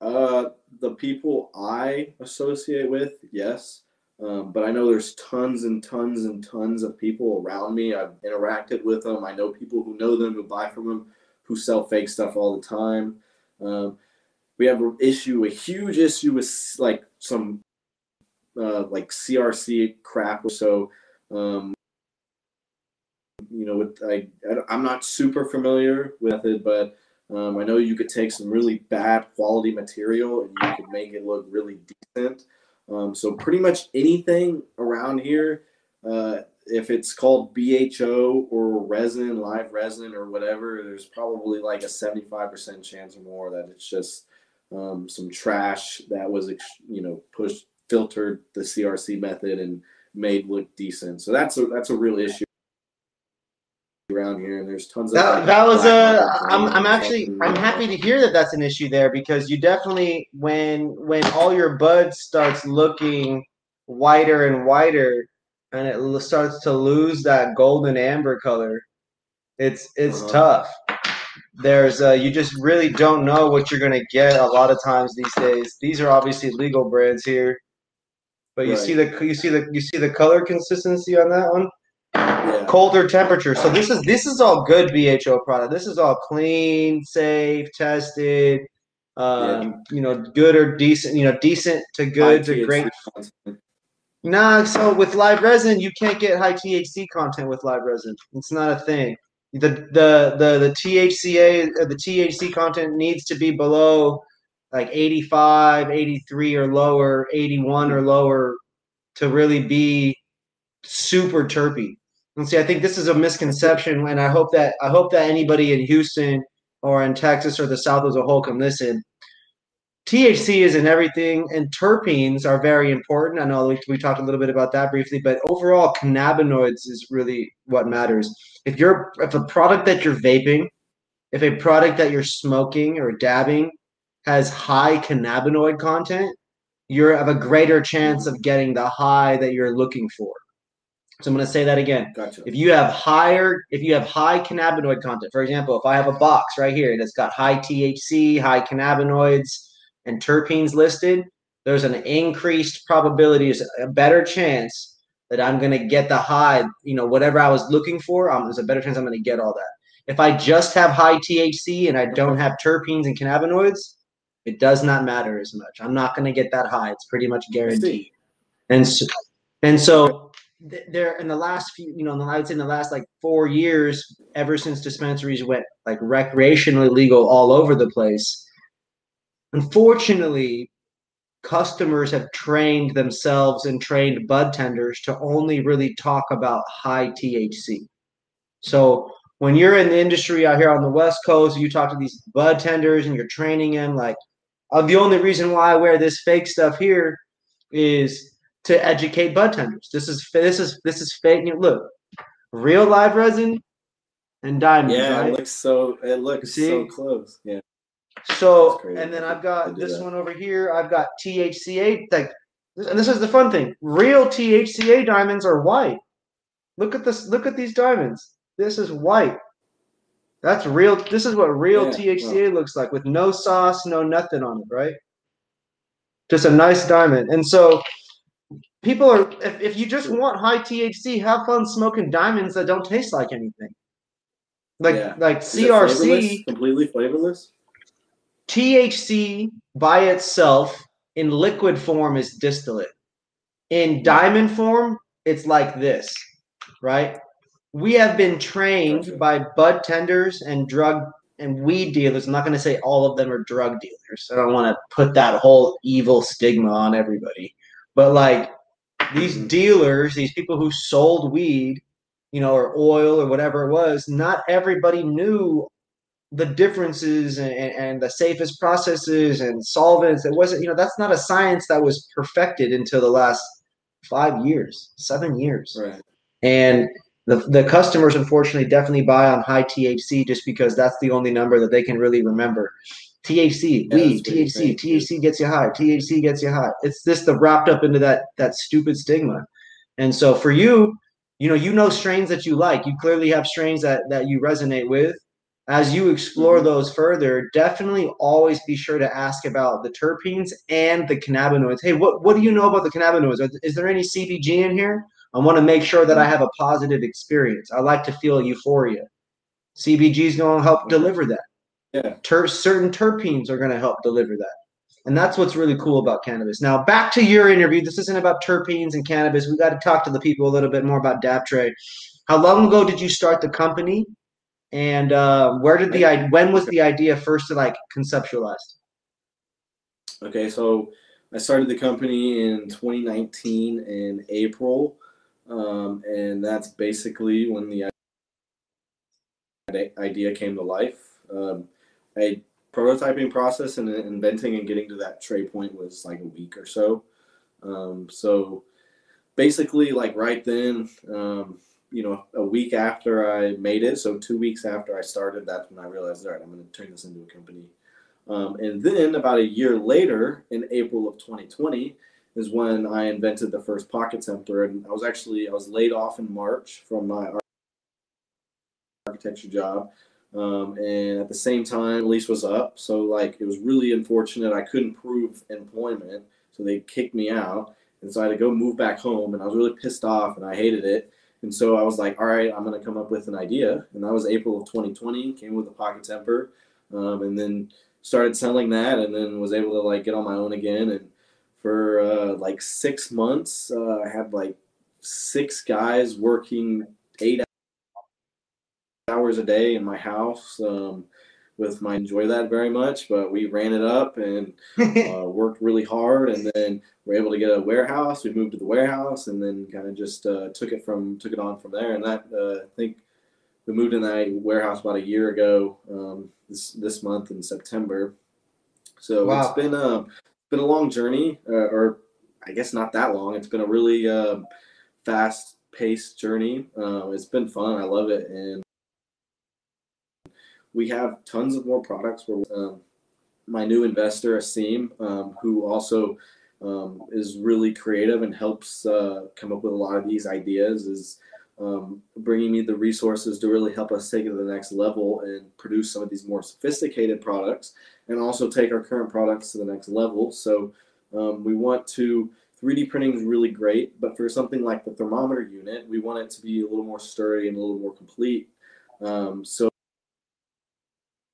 Speaker 2: Uh, the people I associate with, yes. Um, but I know there's tons and tons and tons of people around me. I've interacted with them. I know people who know them, who buy from them, who sell fake stuff all the time. Um, we have an issue, a huge issue with like some uh, like CRC crap. So, um, you know, with I, I I'm not super familiar with it, but um, I know you could take some really bad quality material and you could make it look really decent. Um, so pretty much anything around here, uh, if it's called BHO or resin, live resin or whatever, there's probably like a 75% chance or more that it's just um, some trash that was, you know, pushed, filtered the CRC method and made look decent. So that's a that's a real issue around here, and there's tons of
Speaker 1: That, that was a. I'm, I'm actually I'm happy to hear that that's an issue there because you definitely when when all your bud starts looking whiter and whiter and it starts to lose that golden amber color, it's it's
Speaker 2: Uh-huh.
Speaker 1: tough. There's uh, you just really don't know what you're gonna get a lot of times these days. These are obviously legal brands here, but you
Speaker 2: Right.
Speaker 1: see the you see the you see the color consistency on that one
Speaker 2: Yeah.
Speaker 1: colder temperature. So this is this is all good BHO product. This is all clean, safe, tested. Um, you know, good or decent. You know, decent to good to great. Nah, so with live resin, you can't get high THC content with live resin. It's not a thing. The the the the THCA the THC content needs to be below like 85, 83 or lower, 81 or lower to really be super terpy. And see, I think this is a misconception, and I hope that I hope that anybody in Houston or in Texas or the South as a whole can listen. THC is in everything, and terpenes are very important. I know we, we talked a little bit about that briefly, but overall, cannabinoids is really what matters. If you're if a product that you're vaping, if a product that you're smoking or dabbing has high cannabinoid content, you have a greater chance of getting the high that you're looking for. So I'm going to say that again
Speaker 2: Gotcha.
Speaker 1: if you have higher if you have high cannabinoid content for example if i have a box right here that's got high thc high cannabinoids and terpenes listed there's an increased probability is a better chance that i'm going to get the high you know whatever i was looking for um, there's a better chance i'm going to get all that if i just have high thc and i don't have terpenes and cannabinoids it does not matter as much i'm not going to get that high it's pretty much guaranteed and so, and so th- there in the last few, you know, in the, I would say in the last like four years, ever since dispensaries went like recreationally legal all over the place, unfortunately, customers have trained themselves and trained bud tenders to only really talk about high THC. So when you're in the industry out here on the West Coast, you talk to these bud tenders and you're training them. Like, uh, the only reason why I wear this fake stuff here is to educate bud tenders. This is this is this is fake. news. Look, real live resin and diamonds.
Speaker 2: Yeah,
Speaker 1: right?
Speaker 2: it looks so. It looks
Speaker 1: See?
Speaker 2: so close. Yeah.
Speaker 1: So, and then I've got this
Speaker 2: that.
Speaker 1: one over here. I've got THCA. Like, and this is the fun thing. Real THCA diamonds are white. Look at this. Look at these diamonds. This is white. That's real. This is what real
Speaker 2: Yeah,
Speaker 1: THCA looks like with no sauce, no nothing on it, right? Just a nice diamond. And so, people are. If, if you just want high THC, have fun smoking diamonds that don't taste like anything. Like
Speaker 2: Yeah.
Speaker 1: like
Speaker 2: Is it flavorless?
Speaker 1: CRC.
Speaker 2: completely flavorless.
Speaker 1: THC by itself in liquid form is distillate. In diamond form, it's like this, right? We have been trained by bud tenders and drug and weed dealers. I'm not going to say all of them are drug dealers. I don't want to put that whole evil stigma on everybody. But like these
Speaker 2: Mhm.
Speaker 1: dealers, these people who sold weed, you know, or oil or whatever it was, not everybody knew the differences and, and the safest processes and solvents. It wasn't, you know, that's not a science that was perfected until the last five years, seven years.
Speaker 2: Right.
Speaker 1: And the, the customers unfortunately definitely buy on high THC just because that's the only number that they can really remember. THC,
Speaker 2: Yeah,
Speaker 1: weed,
Speaker 2: that's what you
Speaker 1: THC. THC gets you high, THC gets you high. It's just the wrapped up into that that stupid stigma. And so for you, you know, you know strains that you like. You clearly have strains that that you resonate with. As you explore
Speaker 2: Mhm.
Speaker 1: those further, definitely always be sure to ask about the terpenes and the cannabinoids. Hey, what what do you know about the cannabinoids? Is there any CBG in here? I want to make sure that I have a positive experience. I like to feel euphoria. CBG is going to help deliver that.
Speaker 2: Yeah.
Speaker 1: Ter- certain terpenes are going to help deliver that. And that's what's really cool about cannabis. Now, back to your interview. This isn't about terpenes and cannabis. We got to talk to the people a little bit more about Dab Tray. How long ago did you start the company? And uh, where did the i- when was the idea first like conceptualized?
Speaker 2: Okay, so I started the company in 2019 in April, um, and that's basically when the idea came to life. Um, a prototyping process and inventing and getting to that tray point was like a week or so. Um, so basically, like right then, um, you know, a week after I made it, so two weeks after I started, that's when I realized, all right, I'm going to turn this into a company. Um, and then about a year later, in April of 2020, is when I invented the first pocket temper. And I was actually I was laid off in March from my architecture job. Um, and at the same time, lease was up. So like it was really unfortunate. I couldn't prove employment, so they kicked me out. And so I had to go move back home, and I was really pissed off, and I hated it. And so I was like, all right, I'm gonna come up with an idea. And that was April of 2020. Came with a pocket temper, um, and then started selling that, and then was able to like get on my own again. And for uh, like six months, uh, I had like six guys working eight hours a day in my house. Um, with my enjoy that very much, but we ran it up and [laughs] uh, worked really hard, and then we're able to get a warehouse. We moved to the warehouse, and then kind of just uh, took it from took it on from there. And that uh, I think we moved in that warehouse about a year ago. Um, this this month in September. So
Speaker 1: Wow.
Speaker 2: it's been a been a long journey, uh, or I guess not that long. It's been a really um fast paced journey. Uh, it's been fun. I love it, and we have tons of more products. Where um, my new investor, Asim, um, who also um, is really creative and helps uh, come up with a lot of these ideas, is um, bringing me the resources to really help us take it to the next level and produce some of these more sophisticated products and also take our current products to the next level. So um, we want to 3D printing is really great, but for something like the thermometer unit, we want it to be a little more sturdy and a little more complete. Um, so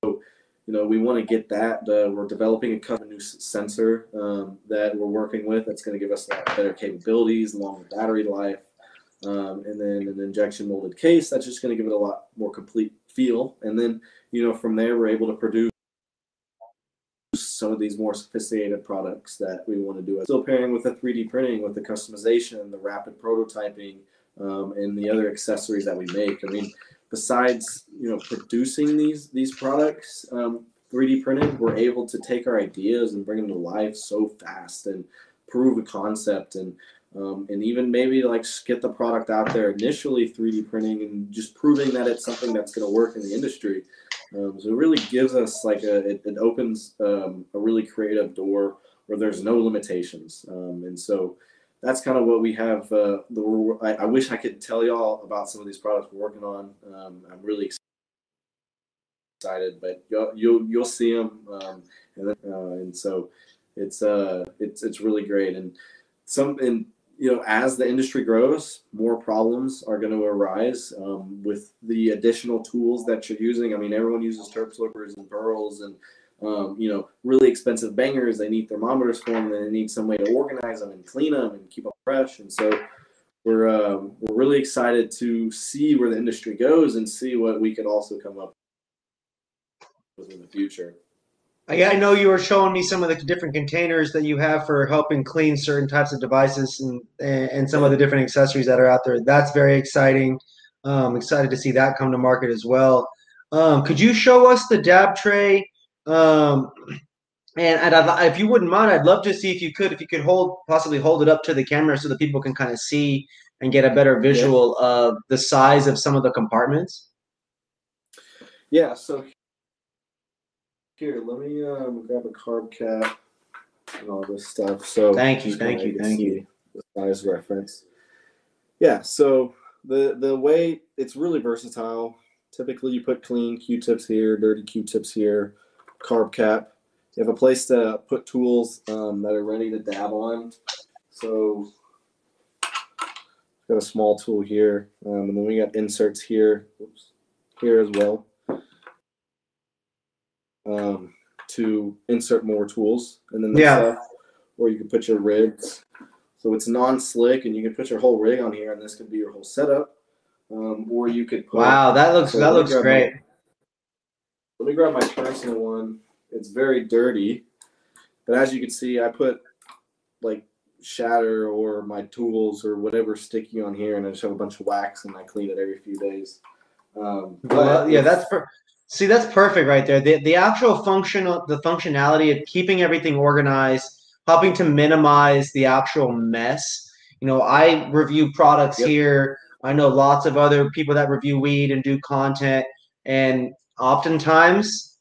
Speaker 2: you know, we want to get that. Uh, we're developing a new sensor um, that we're working with that's going to give us better capabilities, longer battery life, um, and then an injection molded case that's just going to give it a lot more complete feel. And then, you know, from there, we're able to produce some of these more sophisticated products that we want to do. Still pairing with the 3D printing, with the customization, the rapid prototyping, um, and the other accessories that we make. I mean, besides you know producing these these products um, 3D printed, we're able to take our ideas and bring them to life so fast and prove a concept and um, and even maybe like get the product out there initially 3D printing and just proving that it's something that's going to work in the industry. Um, so it really gives us like a it, it opens um, a really creative door where there's no limitations, um, and so that's kind of what we have. Uh, the, I, I wish I could tell y'all about some of these products we're working on. Um, I'm really excited, but you'll you'll, you'll see them, um, and then, uh, and so it's uh it's it's really great. And some and you know as the industry grows, more problems are going to arise um, with the additional tools that you're using. I mean, everyone uses terp slurpers and pearls and um, you know, really expensive bangers. They need thermometers for them. and They need some way to organize them and clean them and keep them fresh. And so we're um, we're really excited to see where the industry goes and see what we could also come up with in the future.
Speaker 1: I, I know you were showing me some of the different containers that you have for helping clean certain types of devices and and, some of the different accessories that are out there. That's very exciting. Um, excited to see that come to market as well. Um, could you show us the dab tray? Um, and, and I'd, if you wouldn't mind, I'd love to see if you could, if you could hold, possibly hold it up to the camera so that people can kind of see and get a better visual yeah. of the size of some of the compartments?
Speaker 2: Yeah. So here, let me um, grab a carb cap and all this stuff. So
Speaker 1: thank you, thank you, thank you.
Speaker 2: The size reference. Yeah. So the the way it's really versatile. Typically, you put clean Q-tips here, dirty Q-tips here, carb cap. You have a place to put tools um, that are ready to dab on. So got a small tool here, um, and then we got inserts here, oops, here as well, um, to insert more tools, and then
Speaker 1: yeah, stuff,
Speaker 2: or you can put your rigs. So it's non-slick, and you can put your whole rig on here, and this could be your whole setup. Um, or you could put,
Speaker 1: wow, that looks so that looks great.
Speaker 2: My, let me grab my personal one. It's very dirty, but as you can see, I put like shatter or my tools or whatever sticky on here, and I just have a bunch of wax and I clean it every few days. Um,
Speaker 1: well, yeah, that's per- see that's perfect right there. The the actual functional the functionality of keeping everything organized, helping to minimize the actual mess. You know, I review products yep. here. I know lots of other people that review weed and do content, and oftentimes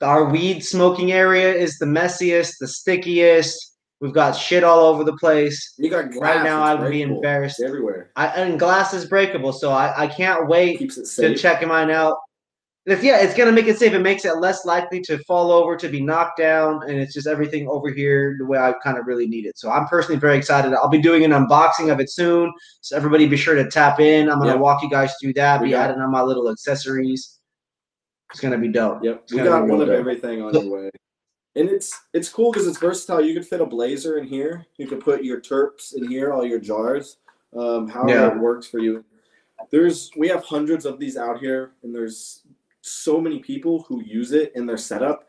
Speaker 1: our weed smoking area is the messiest, the stickiest We've got shit all over the place.
Speaker 2: You got glass,
Speaker 1: right now. I would be embarrassed
Speaker 2: everywhere.
Speaker 1: I, and glass is breakable, so I, I can't wait to check mine out. If, yeah, it's gonna make it safe. It makes it less likely to fall over, to be knocked down, and it's just everything over here the way I kind of really need it. So I'm personally very excited. I'll be doing an unboxing of it soon, so everybody be sure to tap in. I'm gonna yep. walk you guys through that. We be adding on my little accessories. It's gonna be dope.
Speaker 2: Yep, it's we got one of everything on your way and it's it's cool because it's versatile. You could fit a blazer in here. You could put your terps in here, all your jars, um, however yeah. it works for you. There's we have hundreds of these out here, and there's so many people who use it in their setup,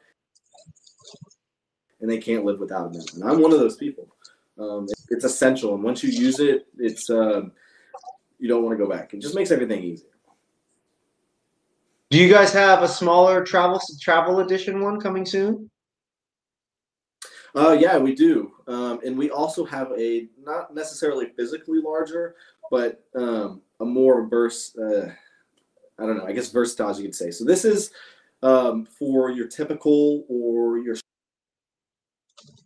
Speaker 2: and they can't live without them. And I'm one of those people. Um, it's essential, and once you use it, it's um, you don't want to go back. It just makes everything easy.
Speaker 1: Do you guys have a smaller travel travel edition one coming soon?
Speaker 2: Uh, yeah, we do, um, and we also have a not necessarily physically larger, but um, a more verse. Uh, I don't know. I guess versatile, you could say. So this is um, for your typical or your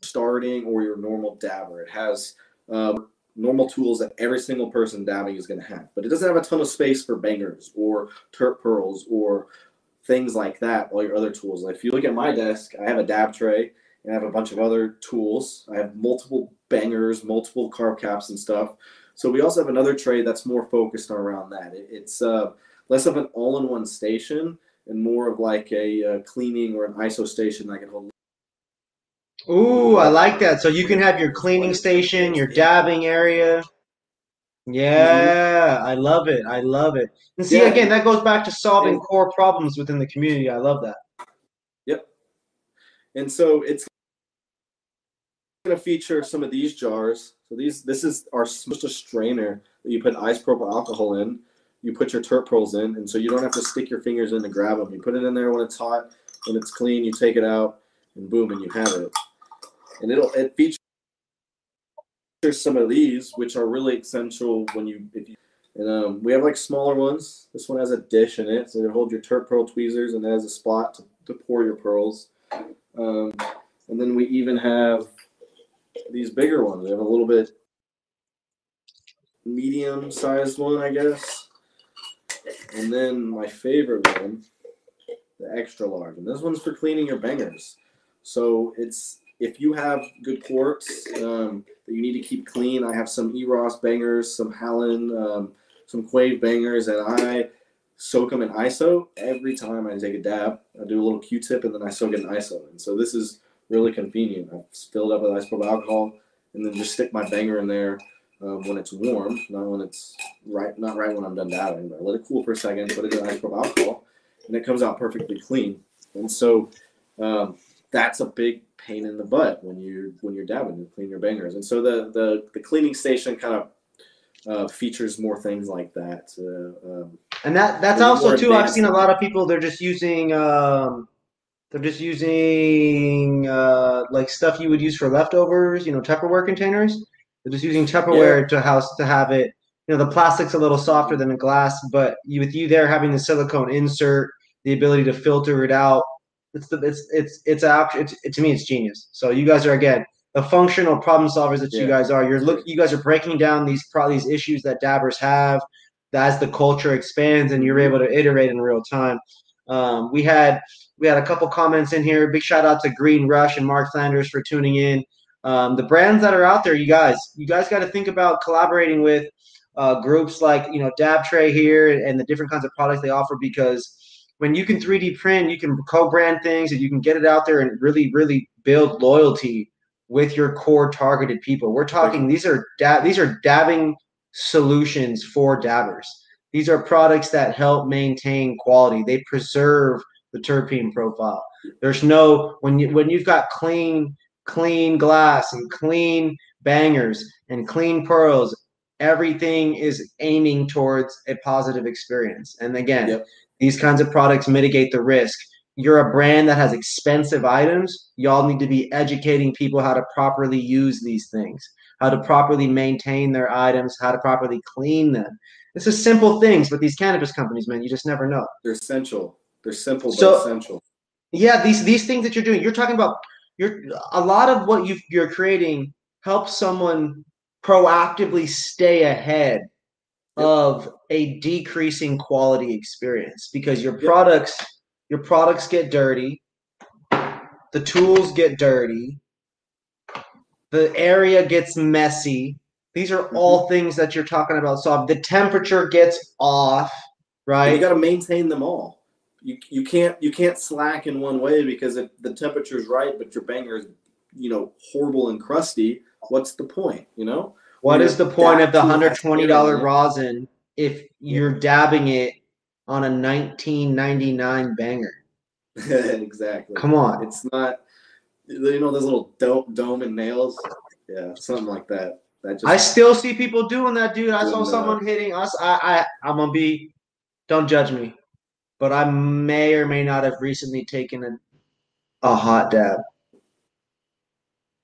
Speaker 2: starting or your normal dabber. It has um, normal tools that every single person dabbing is going to have, but it doesn't have a ton of space for bangers or terp pearls or things like that. All your other tools. Like if you look at my desk, I have a dab tray and I have a bunch of other tools. I have multiple bangers, multiple carb caps and stuff. So we also have another tray that's more focused around that. It's uh, less of an all-in-one station and more of like a, a uh, cleaning or an ISO station that can hold.
Speaker 1: Ooh, I like that. So you can have your cleaning station, your dabbing area. Yeah, mm-hmm. I love it. I love it. And see, yeah. again, that goes back to solving core problems within the community. I love that.
Speaker 2: Yep. And so it's going to feature some of these jars. So these, this is our just a strainer that you put isopropyl alcohol in. You put your terp pearls in, and so you don't have to stick your fingers in to grab them. You put it in there when it's hot, when it's clean. You take it out, and boom, and you have it. And it'll it features some of these, which are really essential when you if you. And um, we have like smaller ones. This one has a dish in it, so you hold your terp pearl tweezers, and it has a spot to, to pour your pearls. Um, and then we even have these bigger ones. We have a little bit medium sized one, I guess. And then my favorite one, the extra large. And this one's for cleaning your bangers. So it's if you have good quartz um, that you need to keep clean, I have some Eros bangers, some Hallen, um, some Quave bangers, and I soak them in ISO every time I take a dab. I do a little Q-tip and then I soak it in ISO. And so this is really convenient. I fill it up with isopropyl alcohol and then just stick my banger in there um, when it's warm, not when it's right, not right when I'm done dabbing. But I let it cool for a second, put it in isopropyl alcohol, and it comes out perfectly clean. And so um, that's a big pain in the butt when you when you're dabbing to clean your bangers. And so the the, the cleaning station kind of uh, features more things like that. Uh, um,
Speaker 1: and that that's also too. I've seen a lot of people. They're just using. Um, they're just using uh, like stuff you would use for leftovers, you know, Tupperware containers. They're just using Tupperware yeah. to house to have it you know the plastic's a little softer than the glass, but you, with you there having the silicone insert, the ability to filter it out, it's the it's it's it's actually it's, it, to me it's genius. So you guys are again the functional problem solvers that you guys are. You're look you guys are breaking down these pro these issues that dabbers have as the culture expands and you're able to iterate in real time. Um, we had we had a couple comments in here. Big shout out to Green Rush and Mark Flanders for tuning in. Um, the brands that are out there, you guys, you guys got to think about collaborating with uh, groups like you know DabTray here and the different kinds of products they offer because when you can 3D print, you can co-brand things and you can get it out there and really, really build loyalty with your core targeted people. We're talking these are dab these are dabbing solutions for dabbers. These are products that help maintain quality. They preserve the terpene profile. There's no when you when you've got clean clean glass and clean bangers and clean pearls, everything is aiming towards a positive experience. And again,
Speaker 2: Yep.
Speaker 1: these kinds of products mitigate the risk. You're a brand that has expensive items. Y'all need to be educating people how to properly use these things, how to properly maintain their items, how to properly clean them. It's just simple things, but these cannabis companies, man, you just never know.
Speaker 2: They're essential. They're simple but essential.
Speaker 1: Yeah, these these things that you're doing, you're talking about you're a lot of what you you're creating helps someone proactively stay ahead
Speaker 2: Yep.
Speaker 1: of a decreasing quality experience because your
Speaker 2: Yep.
Speaker 1: products your products get dirty, the tools get dirty, the area gets messy. These are
Speaker 2: Mm-hmm.
Speaker 1: all things that you're talking about. So the temperature gets off,
Speaker 2: And
Speaker 1: right?
Speaker 2: you got to maintain them all. You, you can't you can't slack in one way because if the temperature's right, but your banger is you know horrible and crusty. What's the point? You know.
Speaker 1: What is the point of the
Speaker 2: to
Speaker 1: hundred
Speaker 2: that
Speaker 1: twenty dollar
Speaker 2: area-
Speaker 1: rosin if you're dabbing it on a nineteen ninety nine banger? [laughs]
Speaker 2: exactly.
Speaker 1: Come on.
Speaker 2: It's not. You know those little dome, dome and nails. Yeah, something like that. That just
Speaker 1: I still see people doing that, dude. I saw someone hitting us. I, I I'm gonna be. Don't judge me, but I may or may not have recently taken a a hot dab.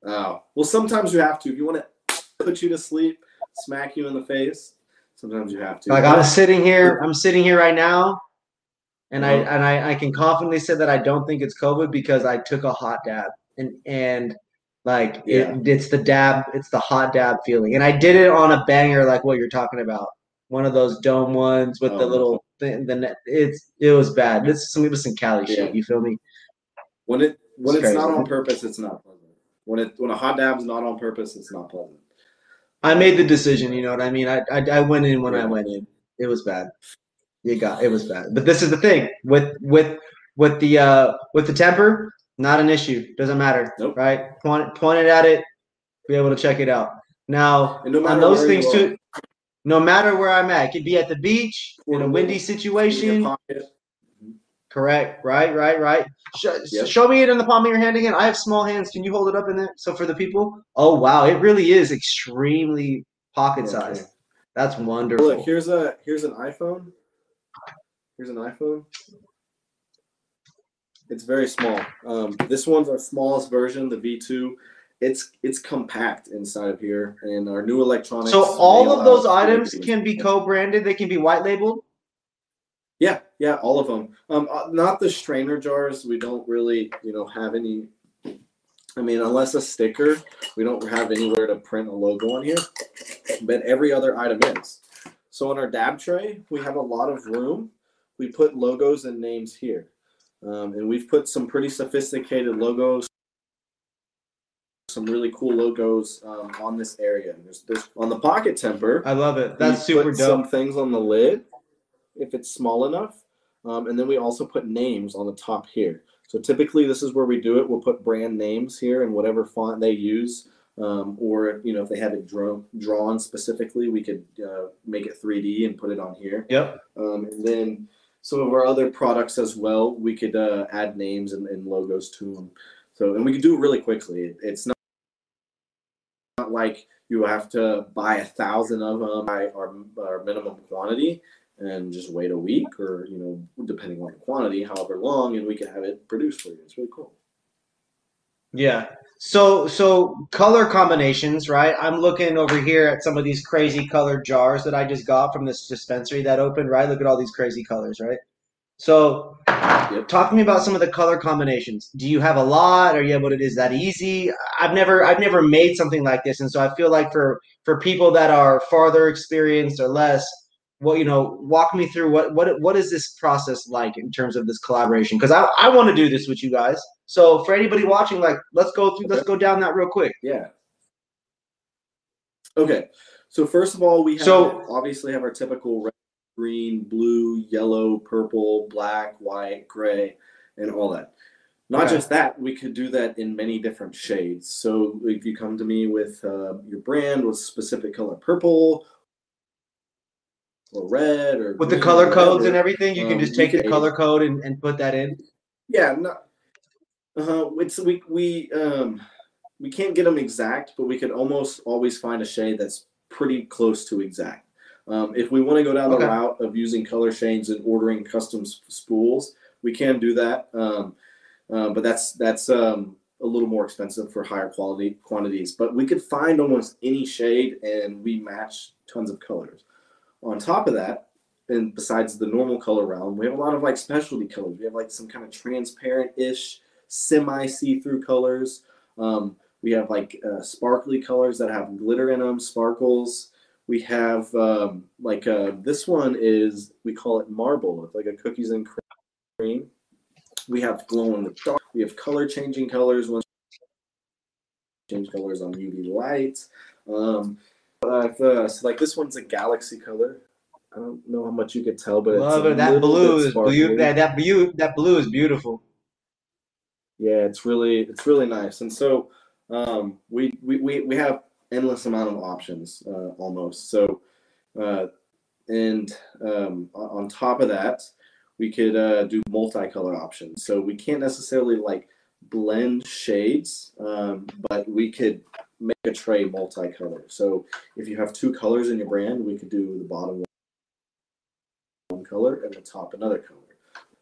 Speaker 2: Oh well, sometimes you have to. If you want to put you to sleep, smack you in the face. Sometimes you have to.
Speaker 1: Like I'm sitting here, I'm sitting here right now, and I
Speaker 2: Uh-huh.
Speaker 1: and I, I can confidently say that I don't think it's COVID because I took a hot dab and and like
Speaker 2: Yeah.
Speaker 1: it, it's the dab, it's the hot dab feeling, and I did it on a banger like what you're talking about, one of those dome ones with the
Speaker 2: Oh,
Speaker 1: little thing. The net, it's it was bad. It's some it was some Cali
Speaker 2: Yeah.
Speaker 1: shit. You feel me?
Speaker 2: when it when
Speaker 1: It's
Speaker 2: it's, not on purpose, it's not pleasant. When it when a hot dab's not on purpose, it's not pleasant.
Speaker 1: I made the decision. You know what I mean? I I, I went in when I went in. It was bad. You got it was bad. But this is the thing with with with the uh with the temper, not an issue. Doesn't matter.
Speaker 2: Nope.
Speaker 1: Right? Point point it at it. Be able to check it out. Now
Speaker 2: And no
Speaker 1: on those things too. No matter where I'm at, it could be at the beach in a windy situation. Correct. Right. Right. Right. Show,
Speaker 2: Yep.
Speaker 1: show me it in the palm of your hand again. I have small hands. Can you hold it up in there? So for the people, oh wow, it really is extremely pocket
Speaker 2: Okay.
Speaker 1: sized. That's wonderful.
Speaker 2: Look, here's a here's an iPhone. Here's an iPhone. It's very small. Um, this one's our smallest version, the V2. It's it's compact inside of here, and our new electronics.
Speaker 1: So all of those
Speaker 2: us to make
Speaker 1: items can be co-branded. They can be white labeled.
Speaker 2: Yeah, yeah, all of them. Um, uh, not the strainer jars. We don't really, you know, have any. I mean, unless a sticker, we don't have anywhere to print a logo on here. But every other item is. So on our dab tray, we have a lot of room. We put logos and names here, um, and we've put some pretty sophisticated logos. Some really cool logos um, on this area. There's, there's on the pocket temper.
Speaker 1: I love it. That's super
Speaker 2: put Some things on the lid, if it's small enough, um, and then we also put names on the top here. So typically, this is where we do it. We'll put brand names here in whatever font they use, um, or you know, if they have it drawn drawn specifically, we could uh, make it 3D and put it on here.
Speaker 1: Yep.
Speaker 2: Um, and then some of our other products as well, we could uh, add names and, and logos to them. So, and we could do it really quickly. It, it's not, like you have to buy a thousand of them by our, our minimum quantity and just wait a week or, you know, depending on the quantity, however long, and we can have it produced for you. It's really cool.
Speaker 1: Yeah. So so color combinations, right? I'm looking over here at some of these crazy colored jars that I just got from this dispensary that opened, right? Look at all these crazy colors, right? So
Speaker 2: Yep.
Speaker 1: talk to me about some of the color combinations. Do you have a lot? Are you able to is that easy? I've never I've never made something like this, and so I feel like for for people that are farther experienced or less, well, you know, walk me through what what what is this process like in terms of this collaboration? Because I I want to do this with you guys. So for anybody watching, like let's go through let's go down that real quick.
Speaker 2: Yeah. Okay. So first of all, we have
Speaker 1: So-
Speaker 2: obviously have our typical red, green, blue, yellow, purple, black, white, gray, and all that. Not
Speaker 1: Okay.
Speaker 2: just that, we could do that in many different shades. So if you come to me with uh, your brand with specific color purple or red or
Speaker 1: With the color codes and everything, you can
Speaker 2: Um,
Speaker 1: just take the color code and, and put that in.
Speaker 2: Yeah, no, uh, it's we we um we can't get them exact, but we could almost always find a shade that's pretty close to exact. Um, if we want to go down
Speaker 1: Okay.
Speaker 2: the route of using color shades and ordering custom spools, we can do that. Um, uh, but that's that's um, a little more expensive for higher quality quantities. But we could find almost any shade, and we match tons of colors. On top of that, and besides the normal color realm, we have a lot of like specialty colors. We have like some kind of transparent-ish, semi-see-through colors. Um, we have like uh, sparkly colors that have glitter in them, sparkles. We have um, like uh, this one is we call it marble. It's like a cookies and cream. We have glow in the dark. We have color changing colors. Once change colors on UV lights. Um, uh, the- so like this one's a galaxy color. I don't know how much you could tell, but
Speaker 1: Love
Speaker 2: it's
Speaker 1: it.
Speaker 2: a
Speaker 1: That blue is blue. That that blue that blue is beautiful.
Speaker 2: Yeah, it's really it's really nice. And so um, we, we we we have endless amount of options uh, almost. So uh, and um, on top of that, we could uh, do multicolor options. So we can't necessarily like blend shades, um, but we could make a tray multicolor. So if you have two colors in your brand, we could do the bottom one color and the top another color.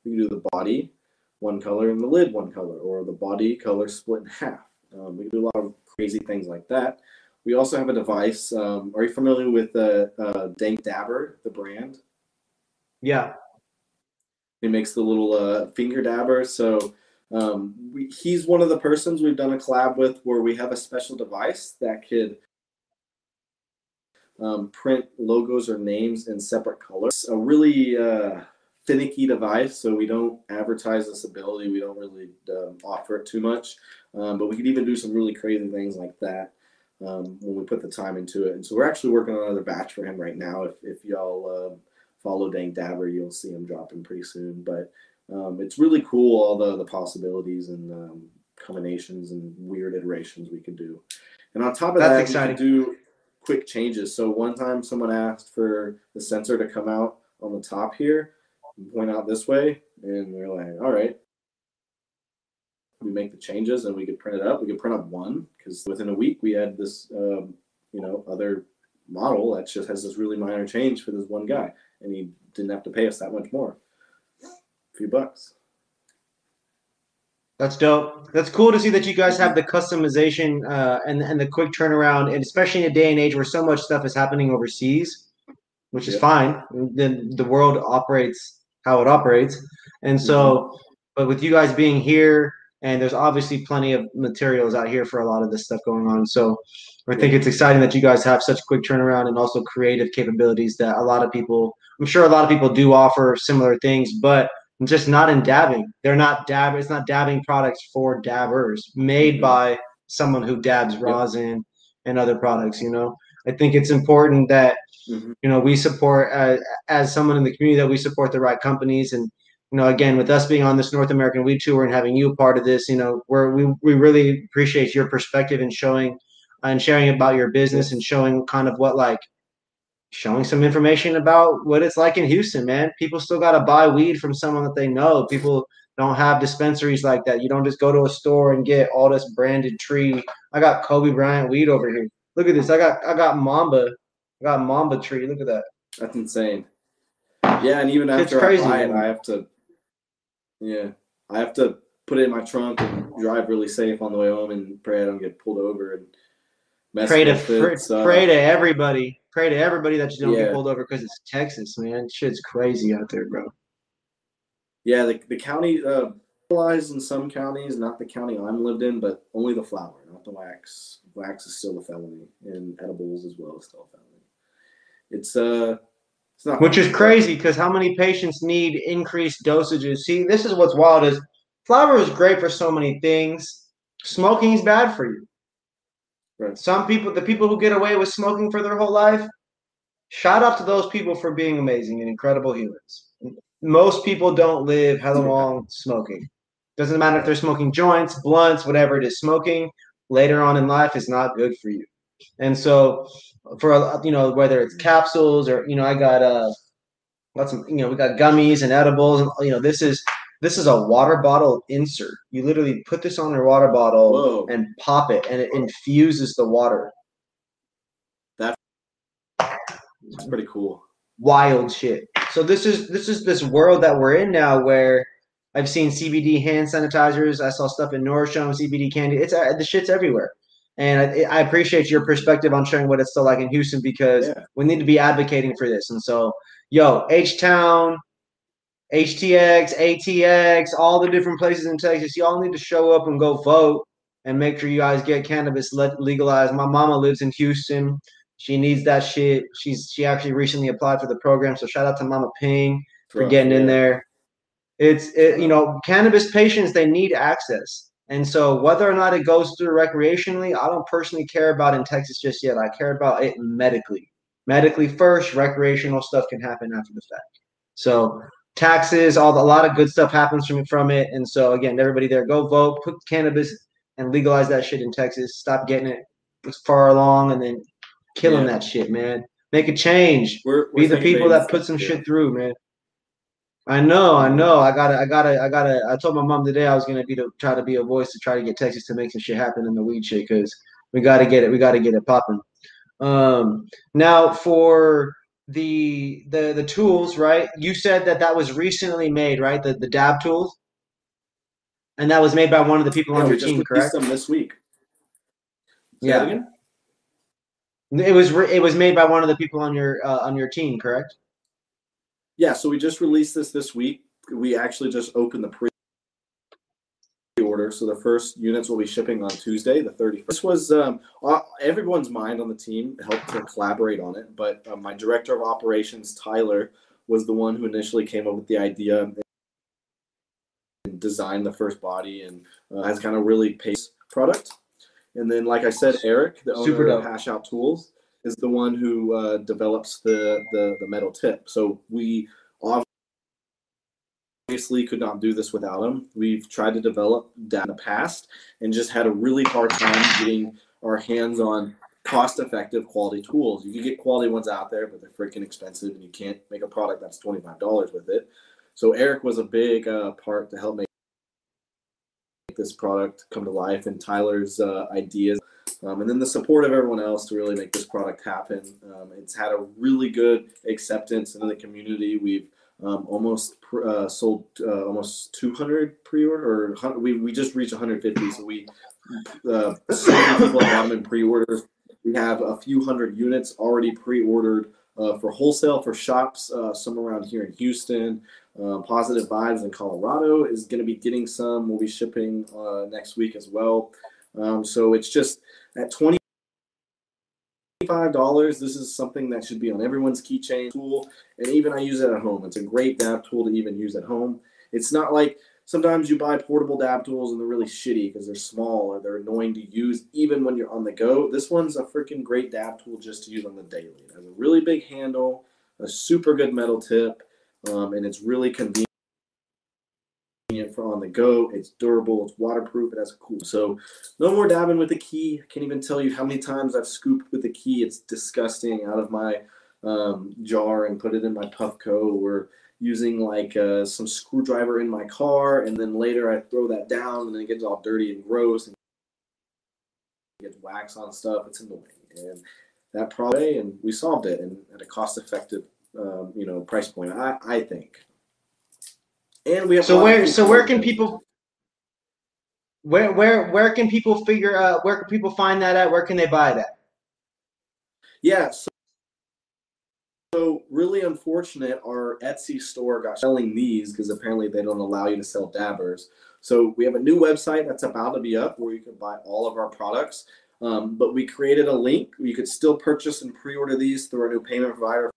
Speaker 2: We can do the body one color and the lid one color, or the body color split in half. Um, we can do a lot of crazy things like that. We also have a device. Um, are you familiar with uh, uh, Dank Dabber, the brand?
Speaker 1: Yeah.
Speaker 2: He makes the little uh, finger dabber. So um, we, he's one of the persons we've done a collab with where we have a special device that could um, print logos or names in separate colors. A really uh, finicky device, so we don't advertise this ability. We don't really um, offer it too much, um, but we could even do some really crazy things like that um, when we put the time into it. And so we're actually working on another batch for him right now. If, if y'all um, follow Dank Dabber, you'll see him dropping pretty soon. But um, it's really cool all the the possibilities and um, combinations and weird iterations we could do. And on top of
Speaker 1: That's
Speaker 2: that,
Speaker 1: exciting.
Speaker 2: we could do quick changes. So one time someone asked for the sensor to come out on the top here, and point out this way, and we're like, all right. We make the changes and we could print it up. We could print up one because within a week we had this, um, you know, other model that just has this really minor change for this one guy, and he didn't have to pay us that much more, a few bucks.
Speaker 1: That's dope. That's cool to see that you guys have the customization uh, and and the quick turnaround, and especially in a day and age where so much stuff is happening overseas, which is
Speaker 2: Yeah.
Speaker 1: fine. Then the world operates how it operates, and so, but with you guys being here, and there's obviously plenty of materials out here for a lot of this stuff going on. So, I think it's exciting that you guys have such quick turnaround and also creative capabilities that a lot of people, I'm sure a lot of people do offer similar things, but just not in dabbing. They're not dab. It's not dabbing products for dabbers, made
Speaker 2: Mhm.
Speaker 1: by someone who dabs rosin and other products. You know, I think it's important that
Speaker 2: Mhm.
Speaker 1: you know we support uh, as someone in the community that we support the right companies and. You know, again, with us being on this North American Weed Tour and having you a part of this, you know, where we, we really appreciate your perspective and showing and sharing about your business and showing kind of what like showing some information about what it's like in Houston, man. People still got to buy weed from someone that they know. People don't have dispensaries like that. You don't just go to a store and get all this branded tree. I got Kobe Bryant weed over here. Look at this. I got I got Mamba. I got Mamba tree. Look at that.
Speaker 2: That's insane. Yeah, and even after I buy it. I have to. Yeah, I have to put it in my trunk and drive really safe on the way home and pray I don't get pulled over and mess
Speaker 1: Pray to
Speaker 2: with it.
Speaker 1: pray,
Speaker 2: So,
Speaker 1: pray to everybody. Pray to everybody that you don't
Speaker 2: Yeah.
Speaker 1: get pulled over because it's Texas, man. Shit's crazy out there, bro.
Speaker 2: yeah, the, the county uh, legalized in some counties, not the county I'm lived in, but only the flower, not the wax. Wax is still a felony, and edibles as well is still a felony. It's uh,
Speaker 1: Which is crazy because how many patients need increased dosages? See, this is what's wild is flower is great for so many things. Smoking is bad for you.
Speaker 2: Right.
Speaker 1: Some people, the people who get away with smoking for their whole life, shout out to those people for being amazing and incredible humans. Most people don't live how long smoking. Doesn't matter if they're smoking joints, blunts, whatever it is. Smoking later on in life is not good for you. And so, for you know, whether it's capsules or you know, I got uh, lots of you know, we got gummies and edibles, and you know, this is this is a water bottle insert. You literally put this on your water bottle
Speaker 2: Whoa.
Speaker 1: and pop it, and it infuses the water.
Speaker 2: That's pretty cool.
Speaker 1: Wild shit. So this is this is this world that we're in now, where I've seen CBD hand sanitizers. I saw stuff in Nordstrom, CBD candy. It's uh, the shit's everywhere. And I, I appreciate your perspective on showing what it's still like in Houston because
Speaker 2: Yeah.
Speaker 1: we need to be advocating for this. And so, yo, H Town, HTX, ATX, all the different places in Texas, y'all need to show up and go vote and make sure you guys get cannabis le- legalized. My mama lives in Houston. She needs that shit. She's she actually recently applied for the program. So shout out to Mama Ping for
Speaker 2: Rough,
Speaker 1: getting in
Speaker 2: yeah.
Speaker 1: there. It's it, you know cannabis patients they need access, and so whether or not it goes through recreationally, I don't personally care about in Texas just yet. I care about it medically. Medically first, recreational stuff can happen after the fact. So taxes, all the, a lot of good stuff happens from from it, and so again, everybody there, go vote, put cannabis and legalize that shit in Texas. Stop getting it far along and then killing
Speaker 2: Yeah.
Speaker 1: that shit, man. Make a change
Speaker 2: We're, we're
Speaker 1: be the people that put some
Speaker 2: yeah.
Speaker 1: shit through, man. I know, I know. I gotta, I gotta, I gotta. I told my mom today I was gonna be to try to be a voice to try to get Texas to make some shit happen in the weed shit because we gotta get it. We gotta get it popping. Um, now for the the the tools, right? You said that that was recently made, right? The the dab tools, and that was made by one of the people
Speaker 2: Yeah,
Speaker 1: on your team, correct?
Speaker 2: them this week. Say
Speaker 1: Yeah. It was re- it was made by one of the people on your uh, on your team, correct?
Speaker 2: Yeah, so we just released this this week. We actually just opened the pre order. So the first units will be shipping on Tuesday, the 31st. This was um, uh, everyone's mind on the team helped to collaborate on it, but uh, my director of operations, Tyler, was the one who initially came up with the idea and designed the first body and uh, has kind of really paced product. And then, like I said, Eric, the
Speaker 1: Super
Speaker 2: owner of. Hash Out Tools, is the one who uh, develops the, the the metal tip. So we obviously could not do this without him. We've tried to develop that in the past and just had a really hard time getting our hands on cost-effective quality tools. You can get quality ones out there, but they're freaking expensive, and you can't make a product that's twenty-five dollars with it. So Eric was a big uh, part to help make this product come to life, and Tyler's uh, ideas, um, and then the support of everyone else to really make this product happen. Um, it's had a really good acceptance in the community. We've um, almost pr- uh, sold uh, almost 200 pre-order, or we we just reached 150. So we uh, so many people have them in pre-orders. We have a few hundred units already pre-ordered uh, for wholesale for shops, uh, some around here in Houston. Uh, Positive Vibes in Colorado is going to be getting some. We'll be shipping next week as well. Um, so it's just at twenty five dollars. This is something that should be on everyone's keychain tool, and even I use it at home. It's a great dab tool to even use at home. It's not like sometimes you buy portable dab tools and they're really shitty because they're small or they're annoying to use even when you're on the go. This one's a freaking great dab tool just to use on the daily. It has a really big handle, a super good metal tip, um, and it's really convenient for on the go. It's durable, it's waterproof, it has a cool. So no more dabbing with the key. I can't even tell you how many times I've scooped with the key. It's disgusting out of my um, jar and put it in my Puffco or using like uh, some screwdriver in my car and then later I throw that down and then it gets all dirty and gross and gets wax on stuff. It's annoying. And that problem and we solved it and at a cost effective um, you know price point I, I think. And we have
Speaker 1: So where so where can people where where where can people figure uh where can people find that at? Where can they buy that?
Speaker 2: Yeah, so, so really unfortunate. Our Etsy store got selling these because apparently they don't allow you to sell dabbers. So we have a new website that's about to be up where you can buy all of our products. Um, but we created a link you could still purchase and pre-order these through our new payment provider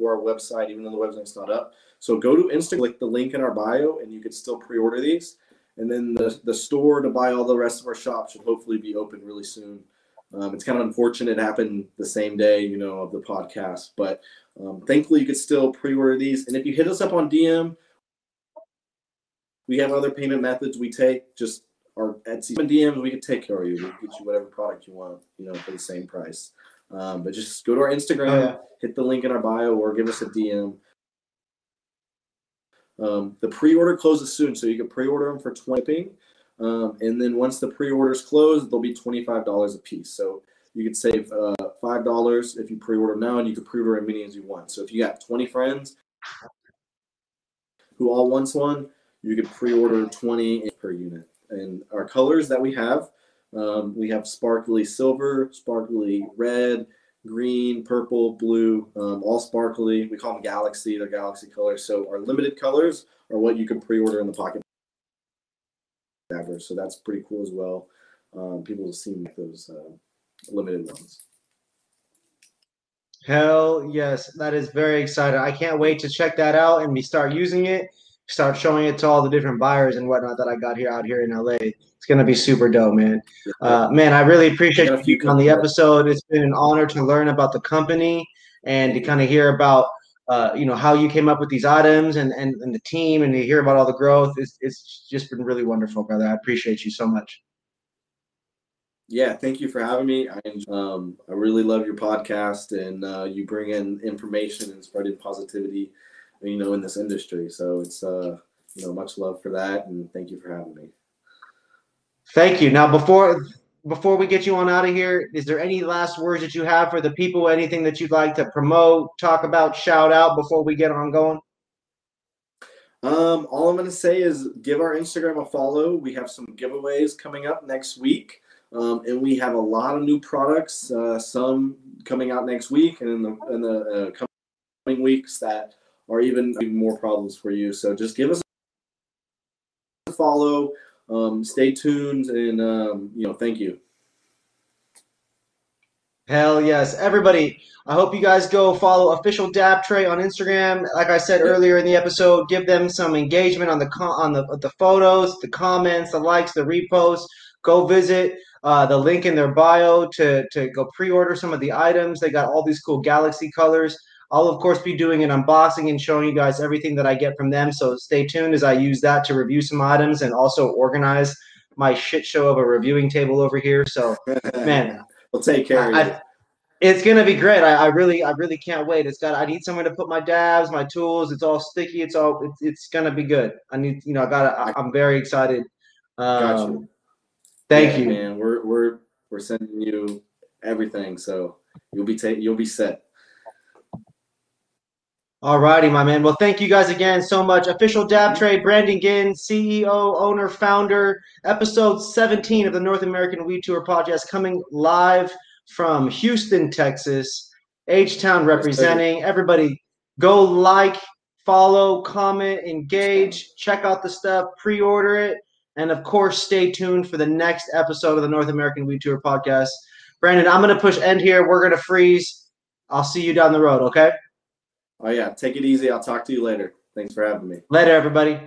Speaker 2: for our website, even though the website's not up. So go to Instagram, click the link in our bio, and you can still pre-order these. And then the, the store to buy all the rest of our shop should hopefully be open really soon. Um, it's kind of unfortunate it happened the same day, you know, of the podcast, but um, thankfully you could still pre-order these. And if you hit us up on DM, we have other payment methods we take. Just our Etsy DMs, we can take care of you. We can get you whatever product you want, you know, for the same price. Um, but just go to our Instagram, oh, yeah. hit the link in our bio, or give us a DM. Um, the pre-order closes soon, so you can pre-order them for 20 um, and then once the pre-orders close, they'll be $25 a piece. So you could save uh, $5 if you pre-order now, and you can pre-order as many as you want. So if you got 20 friends who all wants one, you could pre-order 20 per unit. And our colors that we have, um, we have sparkly silver, sparkly red, green, purple, blue, um, all sparkly. We call them galaxy, they're galaxy colors. So our limited colors are what you can pre-order in the pocket so that's pretty cool as well. Um, people seem like those uh, limited ones.
Speaker 1: Hell yes, that is very exciting. I can't wait to check that out and we start using it, start showing it to all the different buyers and whatnot that I got here out here in LA. It's gonna be super dope, man. Uh, man, I really appreciate you on the episode. It's been an honor to learn about the company and to kind of hear about uh, you know how you came up with these items and, and, and the team and to hear about all the growth. It's, it's just been really wonderful brother. I appreciate you so much.
Speaker 2: Yeah thank you for having me. I, um, I really love your podcast and uh, you bring in information and spreading positivity you know in this industry. So it's uh, you know much love for that and thank you for having me
Speaker 1: thank you now before before we get you on out of here, is there any last words that you have for the people? Anything that you'd like to promote, talk about, shout out before we get on going?
Speaker 2: Um, all I'm going to say is give our Instagram a follow. We have some giveaways coming up next week. Um, and we have a lot of new products, uh, some coming out next week and in the, in the uh, coming weeks that are even, even more problems for you. So just give us a follow. Um, stay tuned and, um, you know, thank you.
Speaker 1: Hell yes. Everybody, I hope you guys go follow official Dab Tray on Instagram. Like I said earlier in the episode, give them some engagement on the on the the photos, the comments, the likes, the reposts. Go visit uh, the link in their bio to to go pre-order some of the items. They got all these cool galaxy colors. I'll of course be doing an unboxing and showing you guys everything that I get from them. So stay tuned as I use that to review some items and also organize my shit show of a reviewing table over here. So [laughs] man,
Speaker 2: we'll take care I, of it.
Speaker 1: It's gonna be great. I, I, really, I really can't wait. It's got. I need somewhere to put my dabs, my tools. It's all sticky. It's all. It's, it's gonna be good. I need. You know, I got. I, am very excited. Um, gotcha. Thank yeah, you,
Speaker 2: man. We're we're we're sending you everything, so you'll be ta- you'll be set.
Speaker 1: All righty, my man. Well, thank you guys again so much. Official Dab Tray, Brandon Ginn, CEO, owner, founder, episode 17 of the North American Weed Tour podcast coming live from Houston, Texas. H Town representing. Everybody go like, follow, comment, engage, check out the stuff, pre order it, and of course, stay tuned for the next episode of the North American Weed Tour podcast. Brandon, I'm going to push end here. We're going to freeze. I'll see you down the road, okay?
Speaker 2: Oh, yeah. Take it easy. I'll talk to you later. Thanks for having me.
Speaker 1: Later, everybody.